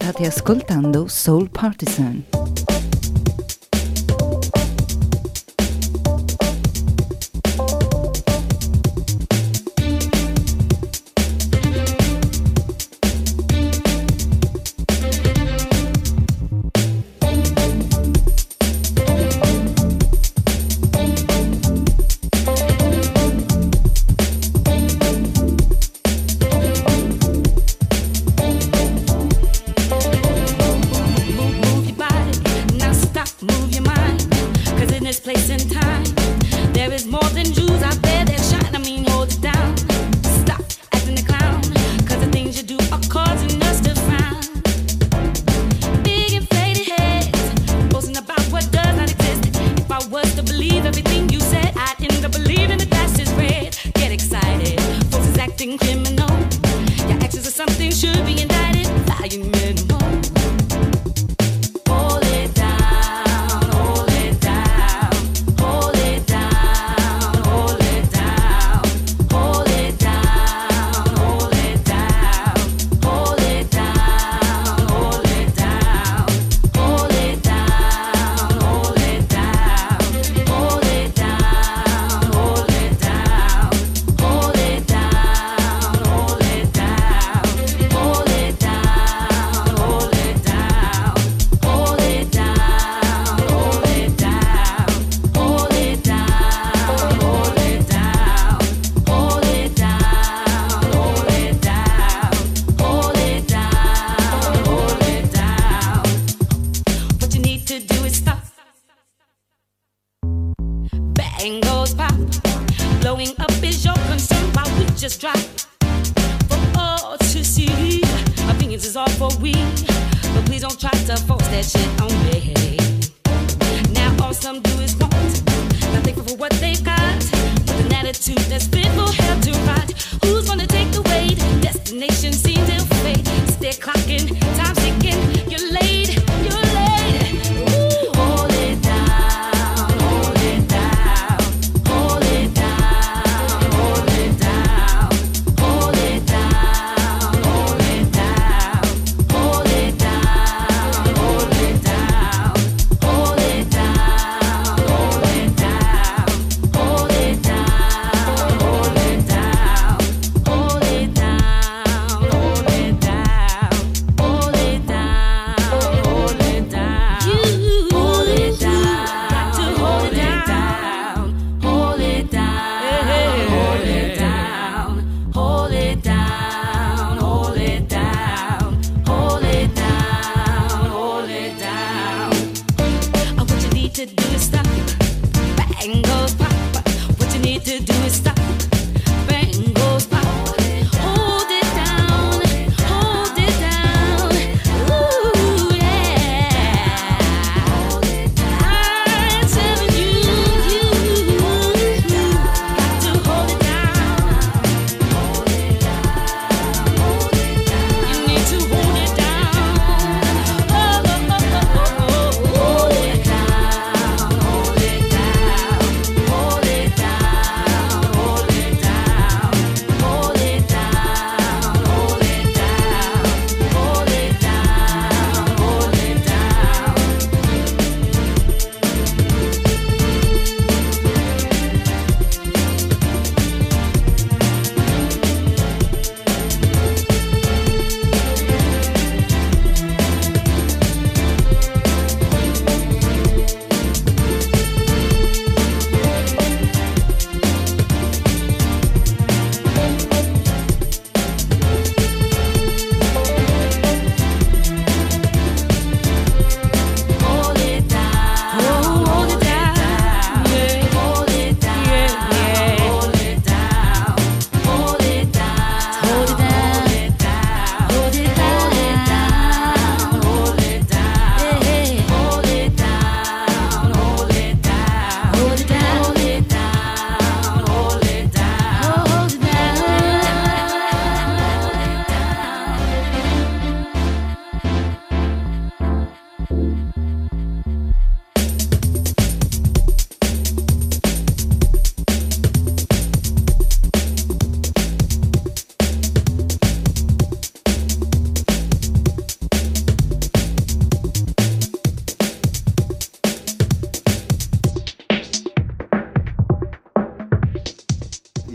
State ascoltando Soul Partisan.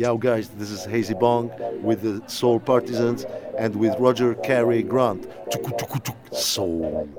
Yo, guys, this is Hazy Bong with the Soul Partisans and with Roger Carey Grant. Soul.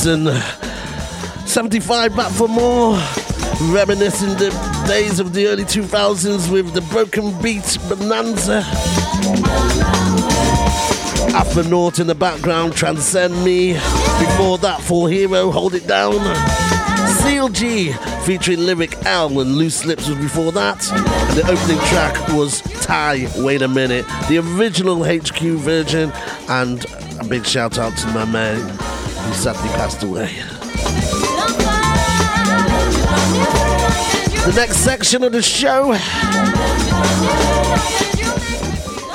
Soul 75 back for more. Reminiscing the days of the early 2000s with the Broken Beat Bonanza. Afronaught in the background, Transcend Me. Before that, 4hero, Hold It Down. Seiji featuring Lyric L and Loose Lips was before that. And the opening track was Ty, Wait a Minute, the original HQ version. And a big shout out to my man sadly passed away. The next section of the show,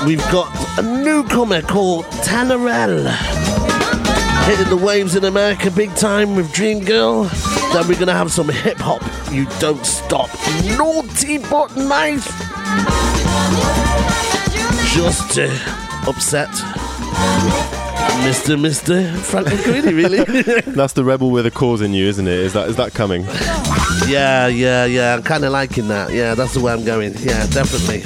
we've got a newcomer called Tanerelle. Hitting the waves in America big time with Dream Girl. Then we're gonna have some hip hop. You don't stop. Naughty but nice. Just to upset Mr. Mr. Frank McCready, really. That's the rebel with a cause in you, isn't it? Is that is that coming? yeah, yeah, yeah. I'm kind of liking that. Yeah, that's the way I'm going. Yeah, definitely.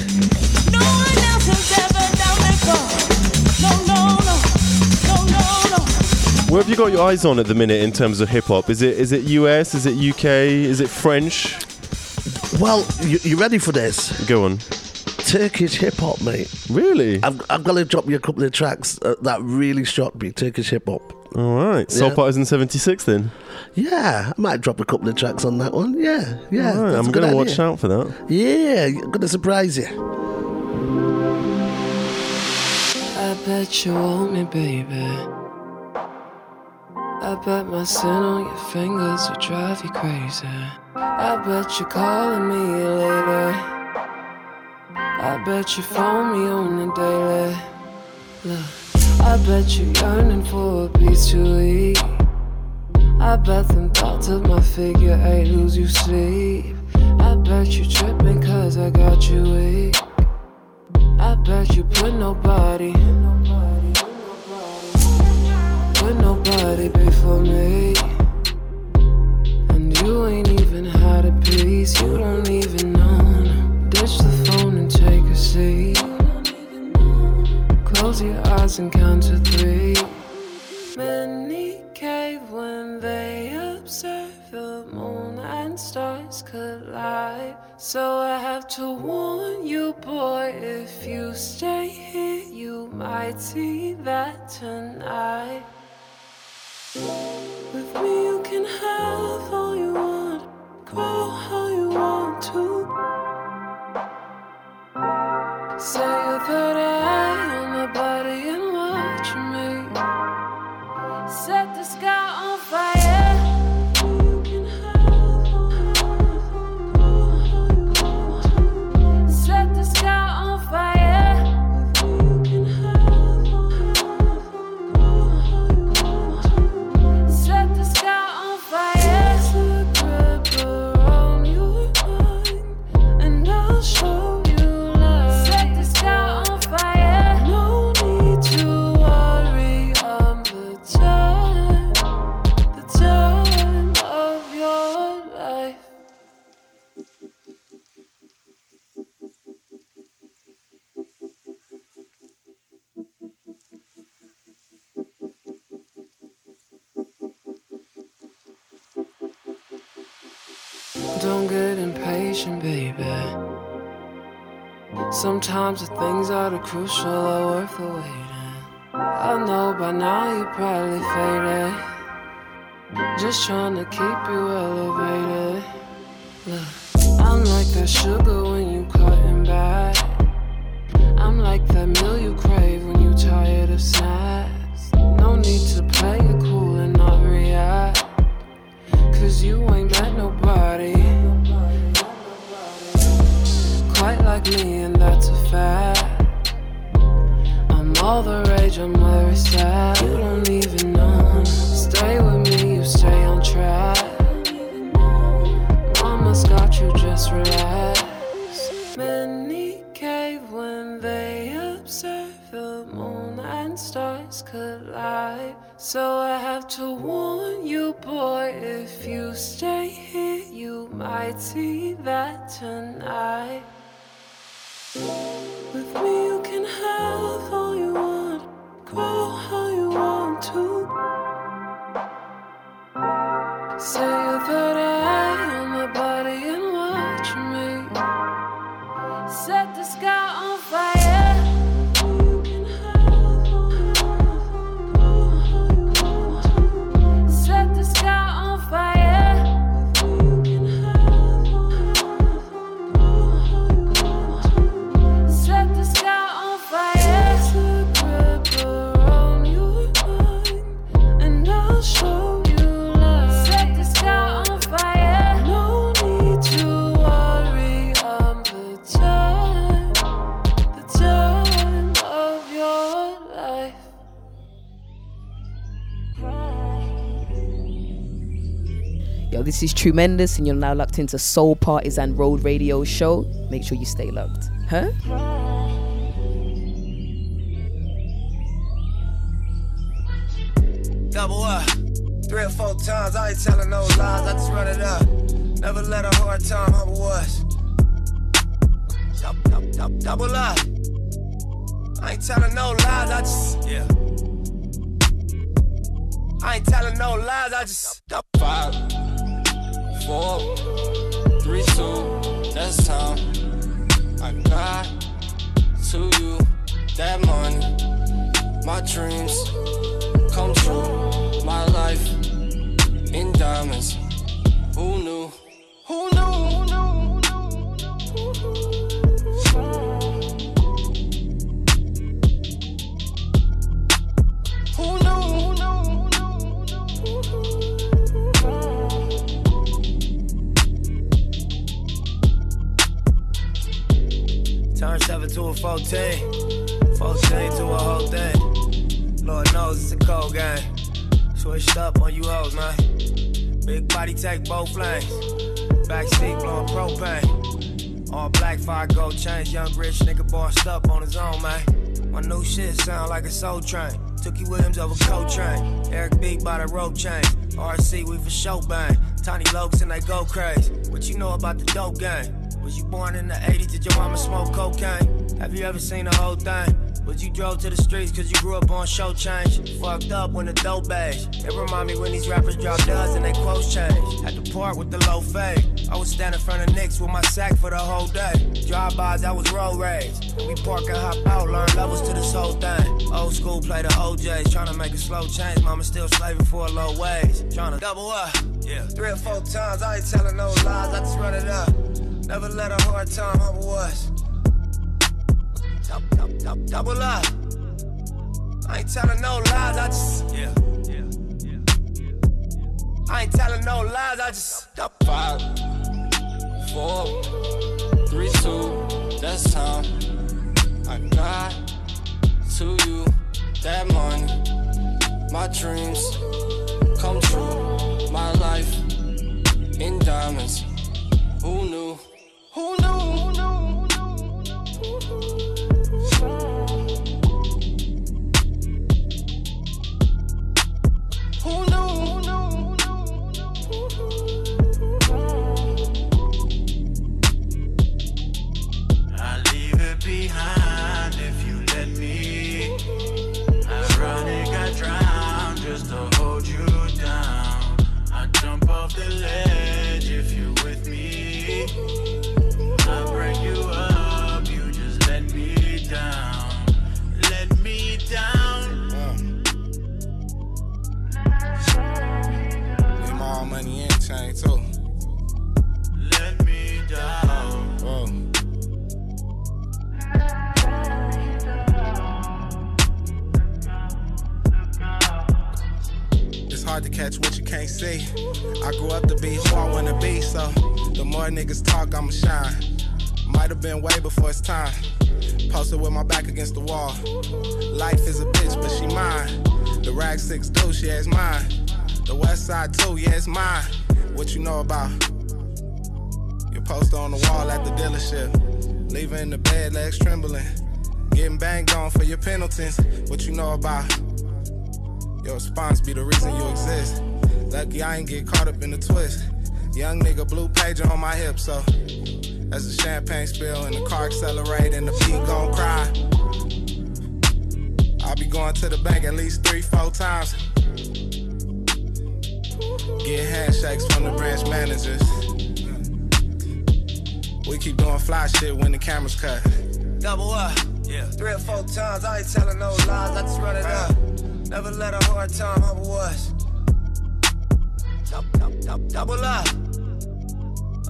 Where have you got your eyes on at the minute in terms of hip hop? Is it is it US? Is it UK? Is it French? Well, you, you ready for this? Go on. Turkish hip hop, mate. Really? I've, I've got to drop you a couple of tracks uh, that really shocked me. Turkish hip hop. All right. Soul Yeah. Partisan 76 then. Yeah, I might drop a couple of tracks on that one. Yeah, yeah. All right, that's a I'm going to watch out for that. Yeah, I'm gonna surprise you. I bet you want me, baby. I bet my sin on your fingers will drive you crazy. I bet you're calling me later. I bet you phone me on the daily. Look, I bet you yearning for a piece to eat. I bet them thoughts of my figure eight lose you sleep. I bet you tripping cause I got you weak. I bet you put nobody, put nobody before me. And you ain't even had a piece, you don't even know. Take a seat. Close your eyes and count to three. Many cave when they observe the moon and stars collide. So I have to warn you, boy, if you stay here, you might see that tonight. With me, you can have all you want, grow how you want to. Say your third eye on my body and watch me. Set Sometimes the things that are crucial are worth the waiting. I know by now you probably faded. Just trying to keep you elevated. Look, I'm like that sugar when you cutting back. I'm like that meal you crave when you tired of snacks. No need to play it cool and not react. Cause you ain't met nobody like me, and that's a fact. I'm all the rage, I'm very sad. You don't even know. Stay with me, you stay on track. Mama's got you, just relax. Many cave when they observe the moon and stars collide. So I have to warn you, boy, if you stay here, you might see that tonight. With me, you can have all you want, grow how you want to. Say your third this is Tremendous, and you're now locked into Soul Partisan Road Radio Show. Make sure you stay locked. Huh? Double up. Three or four times, I ain't telling no lies, I just run it up. Never let a hard time humble us. Double, double, double, double up. I ain't telling no lies, I just, yeah. I ain't telling no lies, I just. Five, four, three, two, that's time. I got to you that money, my dreams come true, my life in diamonds. Who knew? Who knew? Who knew? Turn 7 to a 14. 14 to a whole thing. Lord knows it's a cold game. Switched up on you hoes, man. Big body take both lanes. Backseat blowing propane. All black fire gold chains. Young rich nigga bossed up on his own, man. My new shit sound like a soul train. Tookie Williams over Coltrane. Eric B by the rope chain. RC, we for show bang. Tiny Lokes and they go crazy. What you know about the dope game? Was you born in the 80s? Did your mama smoke cocaine? Have you ever seen the whole thing? Was you drove to the streets cause you grew up on show change? Fucked up when the dope age. It remind me when these rappers drop duds and they quotes change. Had to park with the low fade. I was standing in front of Knicks with my sack for the whole day. Drive-bys, I was road rage. We park and hop out, learn levels to this whole thing. Old school play the OJs, trying to make a slow change. Mama still slaving for a low wage. Trying to double up. Yeah. Three or four times, I ain't telling no lies, I just run it up. Never let a hard time humble us. Double, double, double, up. I ain't telling no lies, I just. Yeah. I ain't telling no lies, I just. Five, four, three, two, that's time. I got to you that money, my dreams come true, my life in diamonds. Who knew? Who knew? Chain too. Let me down. Whoa. It's hard to catch what you can't see. I grew up to be who I wanna be, so the more niggas talk, I'ma shine. Might have been way before it's time. Posted with my back against the wall. Life is a bitch, but she mine. The rag six do, yeah, it's mine. The west side too, yeah, it's mine. What you know about? Your poster on the wall at the dealership. Leaving the bed, legs trembling. Getting banged on for your penalties. What you know about? Your response be the reason you exist. Lucky I ain't get caught up in the twist. Young nigga blue pager on my hip, so as the champagne spill and the car accelerate and the beat gon' cry. I'll be going to the bank at least three, four times. Get handshakes from the branch managers. We keep doing fly shit when the cameras cut. Double up. Yeah. Three or four times, I ain't telling no lies, I just run it up. Never let a hard time humble us. Dou- dou- dou- Double up.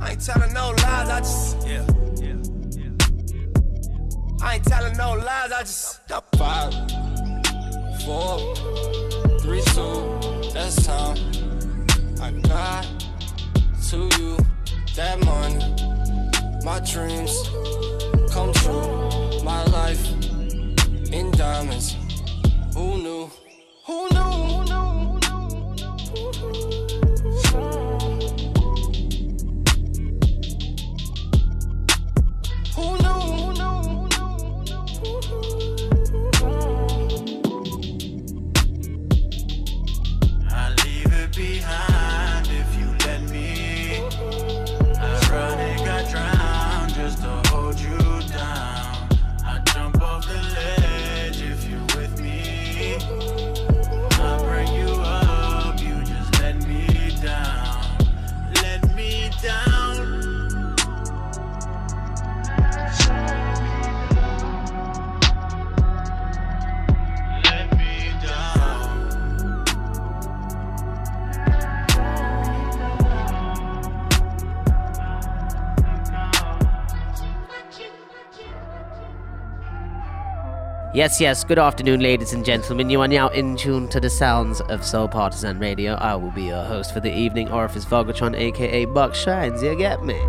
I ain't telling no lies, I just. Yeah. yeah. Yeah. I ain't telling no lies, I just. Five, four, three, two, that's time. I got to you that money. My dreams come true. My life in diamonds. Who knew? Who knew? Who Yes, yes, good afternoon, ladies and gentlemen. You are now in tune to the sounds of Soul Partisan Radio. I will be your host for the evening, Orifice Vogatron, aka Buck Shines. You get me?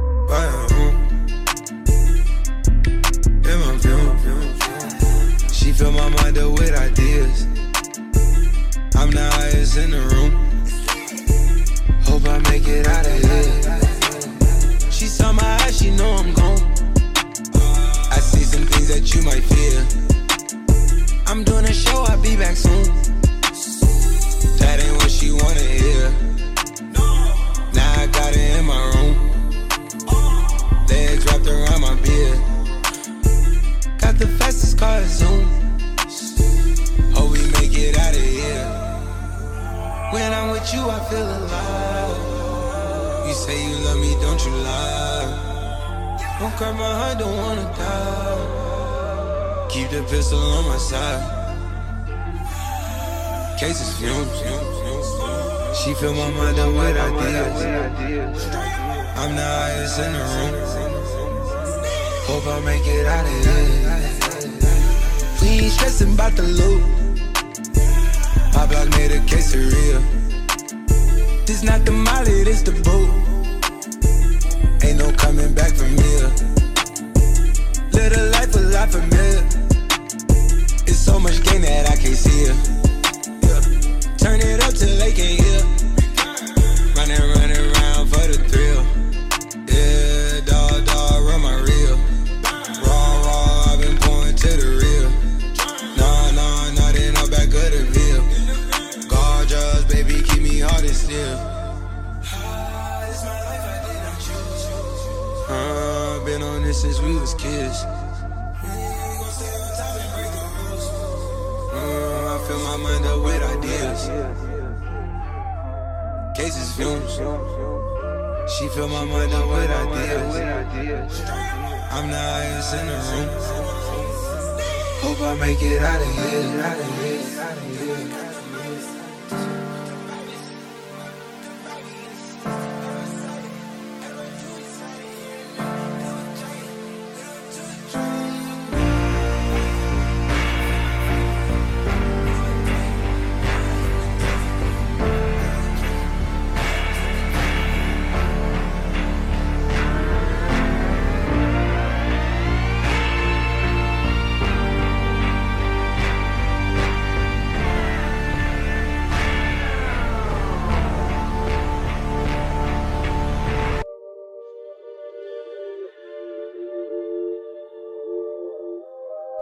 Hope I make it out of here. We ain't stressing about the loot. My block made a quesadilla. This not the molly, this the boot. Ain't no coming back from here. A life a lot familiar. It's so much gain that I can't see it.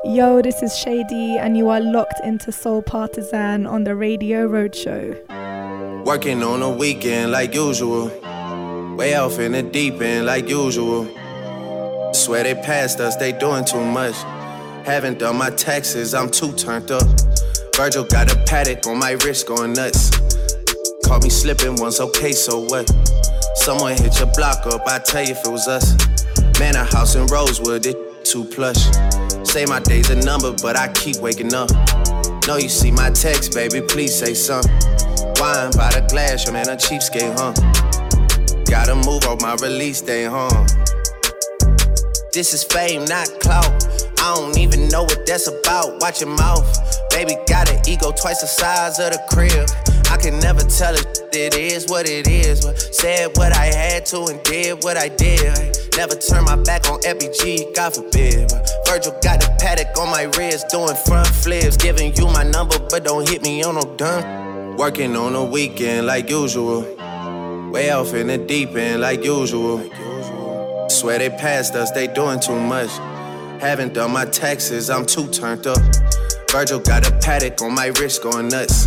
Yo, this is Shady, and you are locked into Soul Partisan on the Radio Roadshow. Working on a weekend like usual. Way off in the deep end like usual. Swear they passed us, they doing too much. Haven't done my taxes, I'm too turned up. Virgil got a Patek on my wrist going nuts. Caught me slipping once, okay, so what? Someone hit your block up, I tell you if it was us. Man, a house in Rosewood, it too plush. Say my day's a number, but I keep waking up. Know you see my text, baby, please say something. Wine by the glass, your man a cheapskate, huh? Gotta move on my release day, huh? This is fame, not clout. I don't even know what that's about. Watch your mouth. Baby got an ego twice the size of the crib. I can never tell it, it is what it is. But said what I had to and did what I did. Never turn my back on FBG, God forbid. Virgil got the Patek on my wrist, doing front flips. Giving you my number, but don't hit me on no dumb. Working on a weekend like usual. Way off in the deep end like usual. Swear they passed us, they doing too much. Haven't done my taxes, I'm too turned up. Virgil got a Patek on my wrist going nuts.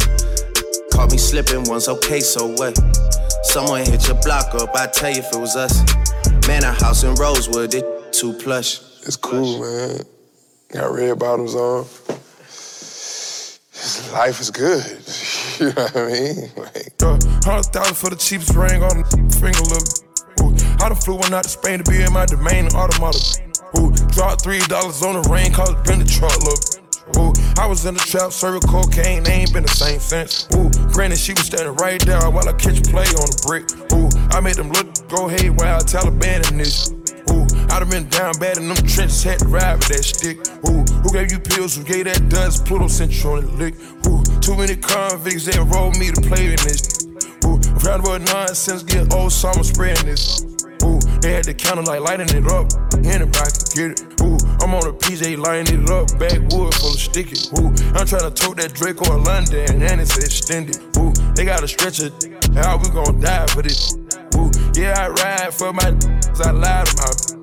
Caught me slipping once, okay, so what? Someone hit your block up, I tell you if it was us. Man, a house in Rosewood, it too plush. It's cool, man. Got red bottoms on. Life is good. you know what I mean? Like, uh, Hundred thousand for the cheapest ring on the finger, look. Ooh, I done flew one out to Spain to be in my domain, automata. Ooh, dropped three dollars on the rain, cause it been the truck, look. Ooh, I was in the trap, serving cocaine, they ain't been the same since. Ooh, granted, she was standing right there while I catch play on the brick. Ooh, I made them look, go I Taliban in this. Ooh, I done been down bad in them trenches, had to ride with that stick. Ooh, who gave you pills? Who gave that dust? Pluto sent you on the lick. Ooh, too many convicts that enrolled me to play in this. Ooh, proud about nonsense, get old, so I'm spreading this. They had the counter like lighting it up. Anybody can get it. Ooh, I'm on a PJ lighting it up. Backwood full of sticky. Ooh, I'm trying to tote that Draco in London and it's extended. Ooh, they got a stretcher. How we gon' die for this? Ooh, yeah, I ride for my I lied to my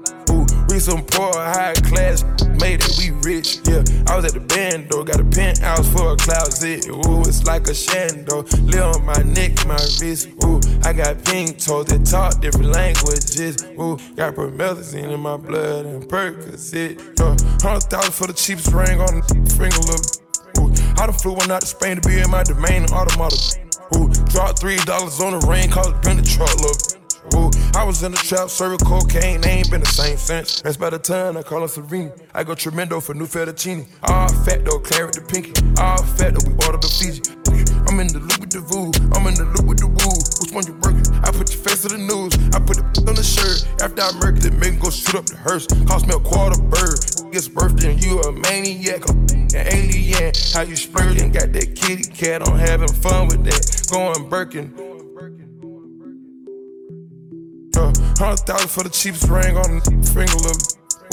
some poor, high class, made it, we rich, yeah. I was at the band, though, got a penthouse for a closet. Ooh, it's like a shando, live on my neck, my wrist. Ooh, I got pink toes that talk different languages. Ooh, got promethazine in my blood and Percocet. Yeah, hundred thousand for the cheapest ring on the finger, look. Ooh, I done flew one out to Spain to be in my domain, automata. Ooh, dropped three dollars on the rain, called it been truck. I was in the trap, serving cocaine, they ain't been the same since. That's by the time I call her Serena. I go tremendo for new fettuccine. All fat though, claret the pinky. All fat though, we ordered the Fiji. I'm in the loop with the voo, I'm in the loop with the woo. Which one you working? I put your face to the news, I put the on the shirt. After I murked it, make go shoot up the hearse. Cost me a quarter bird. It's birthday and you a maniac, an alien. How you splurging? Got that kitty cat, I'm having fun with that. Going Birkin. Uh, Hundred thousand for the cheapest ring on the finger, look.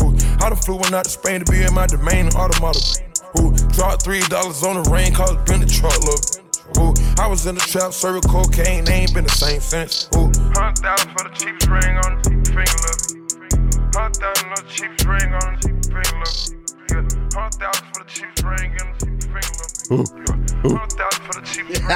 Ooh, I done flew one out to Spain to be in my domain, automata. Ooh, dropped three dollars on the rain, cause it been the truck, look. Ooh, I was in the trap, serving cocaine, they ain't been the same since. Ooh, hundred thousand for the cheapest ring on the finger, look. Hundred thousand on the cheapest ring on the finger, look. Yeah, hundred thousand for the cheapest ring on the finger, look. Hundred thousand for the cheapest ring.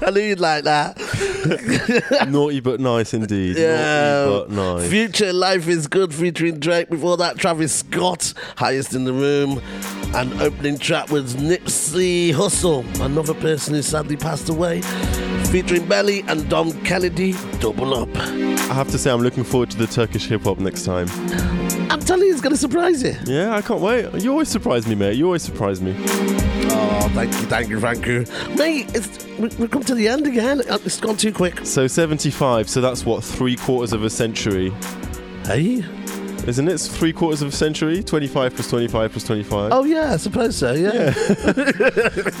I knew you'd like that. Naughty but nice indeed. Yeah. Naughty but nice. Future Life is Good featuring Drake. Before that, Travis Scott, Highest in the Room. And opening track was Nipsey Hussle, another person who sadly passed away. Featuring Belly and Dom Kennedy, Double Up. I have to say, I'm looking forward to the Turkish hip hop next time. I'm telling you, it's going to surprise you. Yeah, I can't wait. You always surprise me, mate. You always surprise me. Oh, thank you, thank you, thank you. Mate, it's, we- we've come to the end again. Uh, It's gone too quick. So 75, so that's what, three quarters of a century? Hey? Isn't it? It's three quarters of a century? 25 plus 25 plus 25? Oh, yeah, I suppose so, yeah.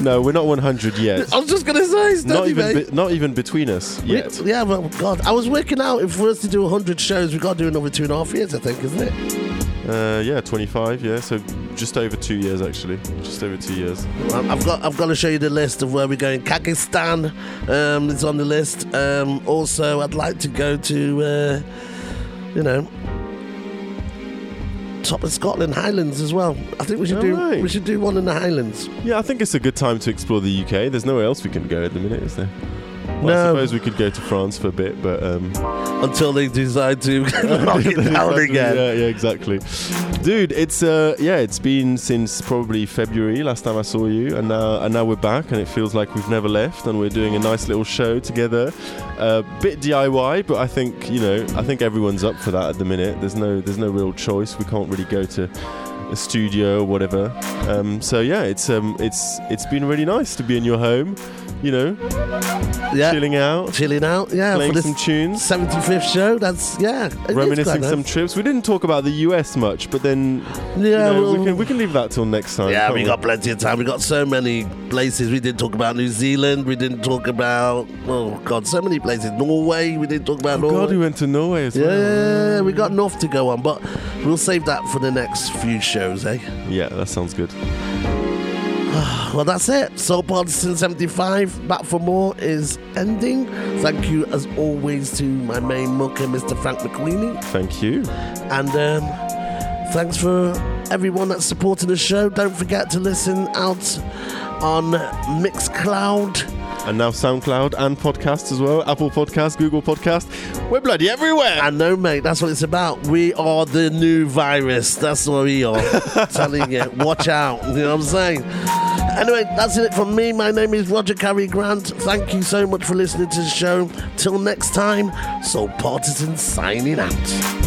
No, we're not 100 yet. I was just going to say, Not even, be- not even between us We- yeah, well, God, I was working out. If us to do 100 shows, we've got to do another two and a half years, I think, isn't it? Uh, yeah, 25, yeah. So just over two years, actually. Just over two years. I've got I've got to show you the list of where we're going. Kakistan um, is on the list. Um, also, I'd like to go to, uh, you know, top of Scotland, Highlands as well. I think we should All do right. we should do one in the Highlands. Yeah, I think it's a good time to explore the UK. There's nowhere else we can go at the minute, is there? Well, No. I suppose we could go to France for a bit, but um, until they decide to knock it down again. Yeah, yeah, exactly. Dude, it's uh, yeah, it's been since probably February last time I saw you, and now and now we're back, and it feels like we've never left, and we're doing a nice little show together. Uh, bit DIY, but I think you know, I think everyone's up for that at the minute. There's no, there's no real choice. We can't really go to a studio or whatever. Um, so yeah, it's um, it's it's been really nice to be in your home. You know, Yeah. chilling out, chilling out. Yeah, playing some tunes. 75th show. That's yeah, reminiscing some nice. trips. We didn't talk about the US much, but then you Yeah, know, well- we can we can leave that till next time. Yeah, can't we got plenty of time. We got so many places. We didn't talk about New Zealand. We didn't talk about oh god, so many places. Norway. We didn't talk about Oh Norway. God, we went to Norway as yeah, well. we got enough to go on, but we'll save that for the next few shows, eh? Yeah, that sounds good. Well, that's it. Soul Partisan 75, Back for More is ending. Thank you, as always, to my main mucker, Mr. Frank McQueenie. Thank you. And um, thanks for everyone that's supporting the show. Don't forget to listen out on Mixcloud. And now SoundCloud and podcasts as well. Apple Podcast, Google Podcast. We're bloody everywhere. I know, mate. That's what it's about. We are the new virus. That's what we are. Telling you, watch out. You know what I'm saying? Anyway, that's it from me. My name is Roger Carey Grant. Thank you so much for listening to the show. Till next time, Soul Partisan signing out.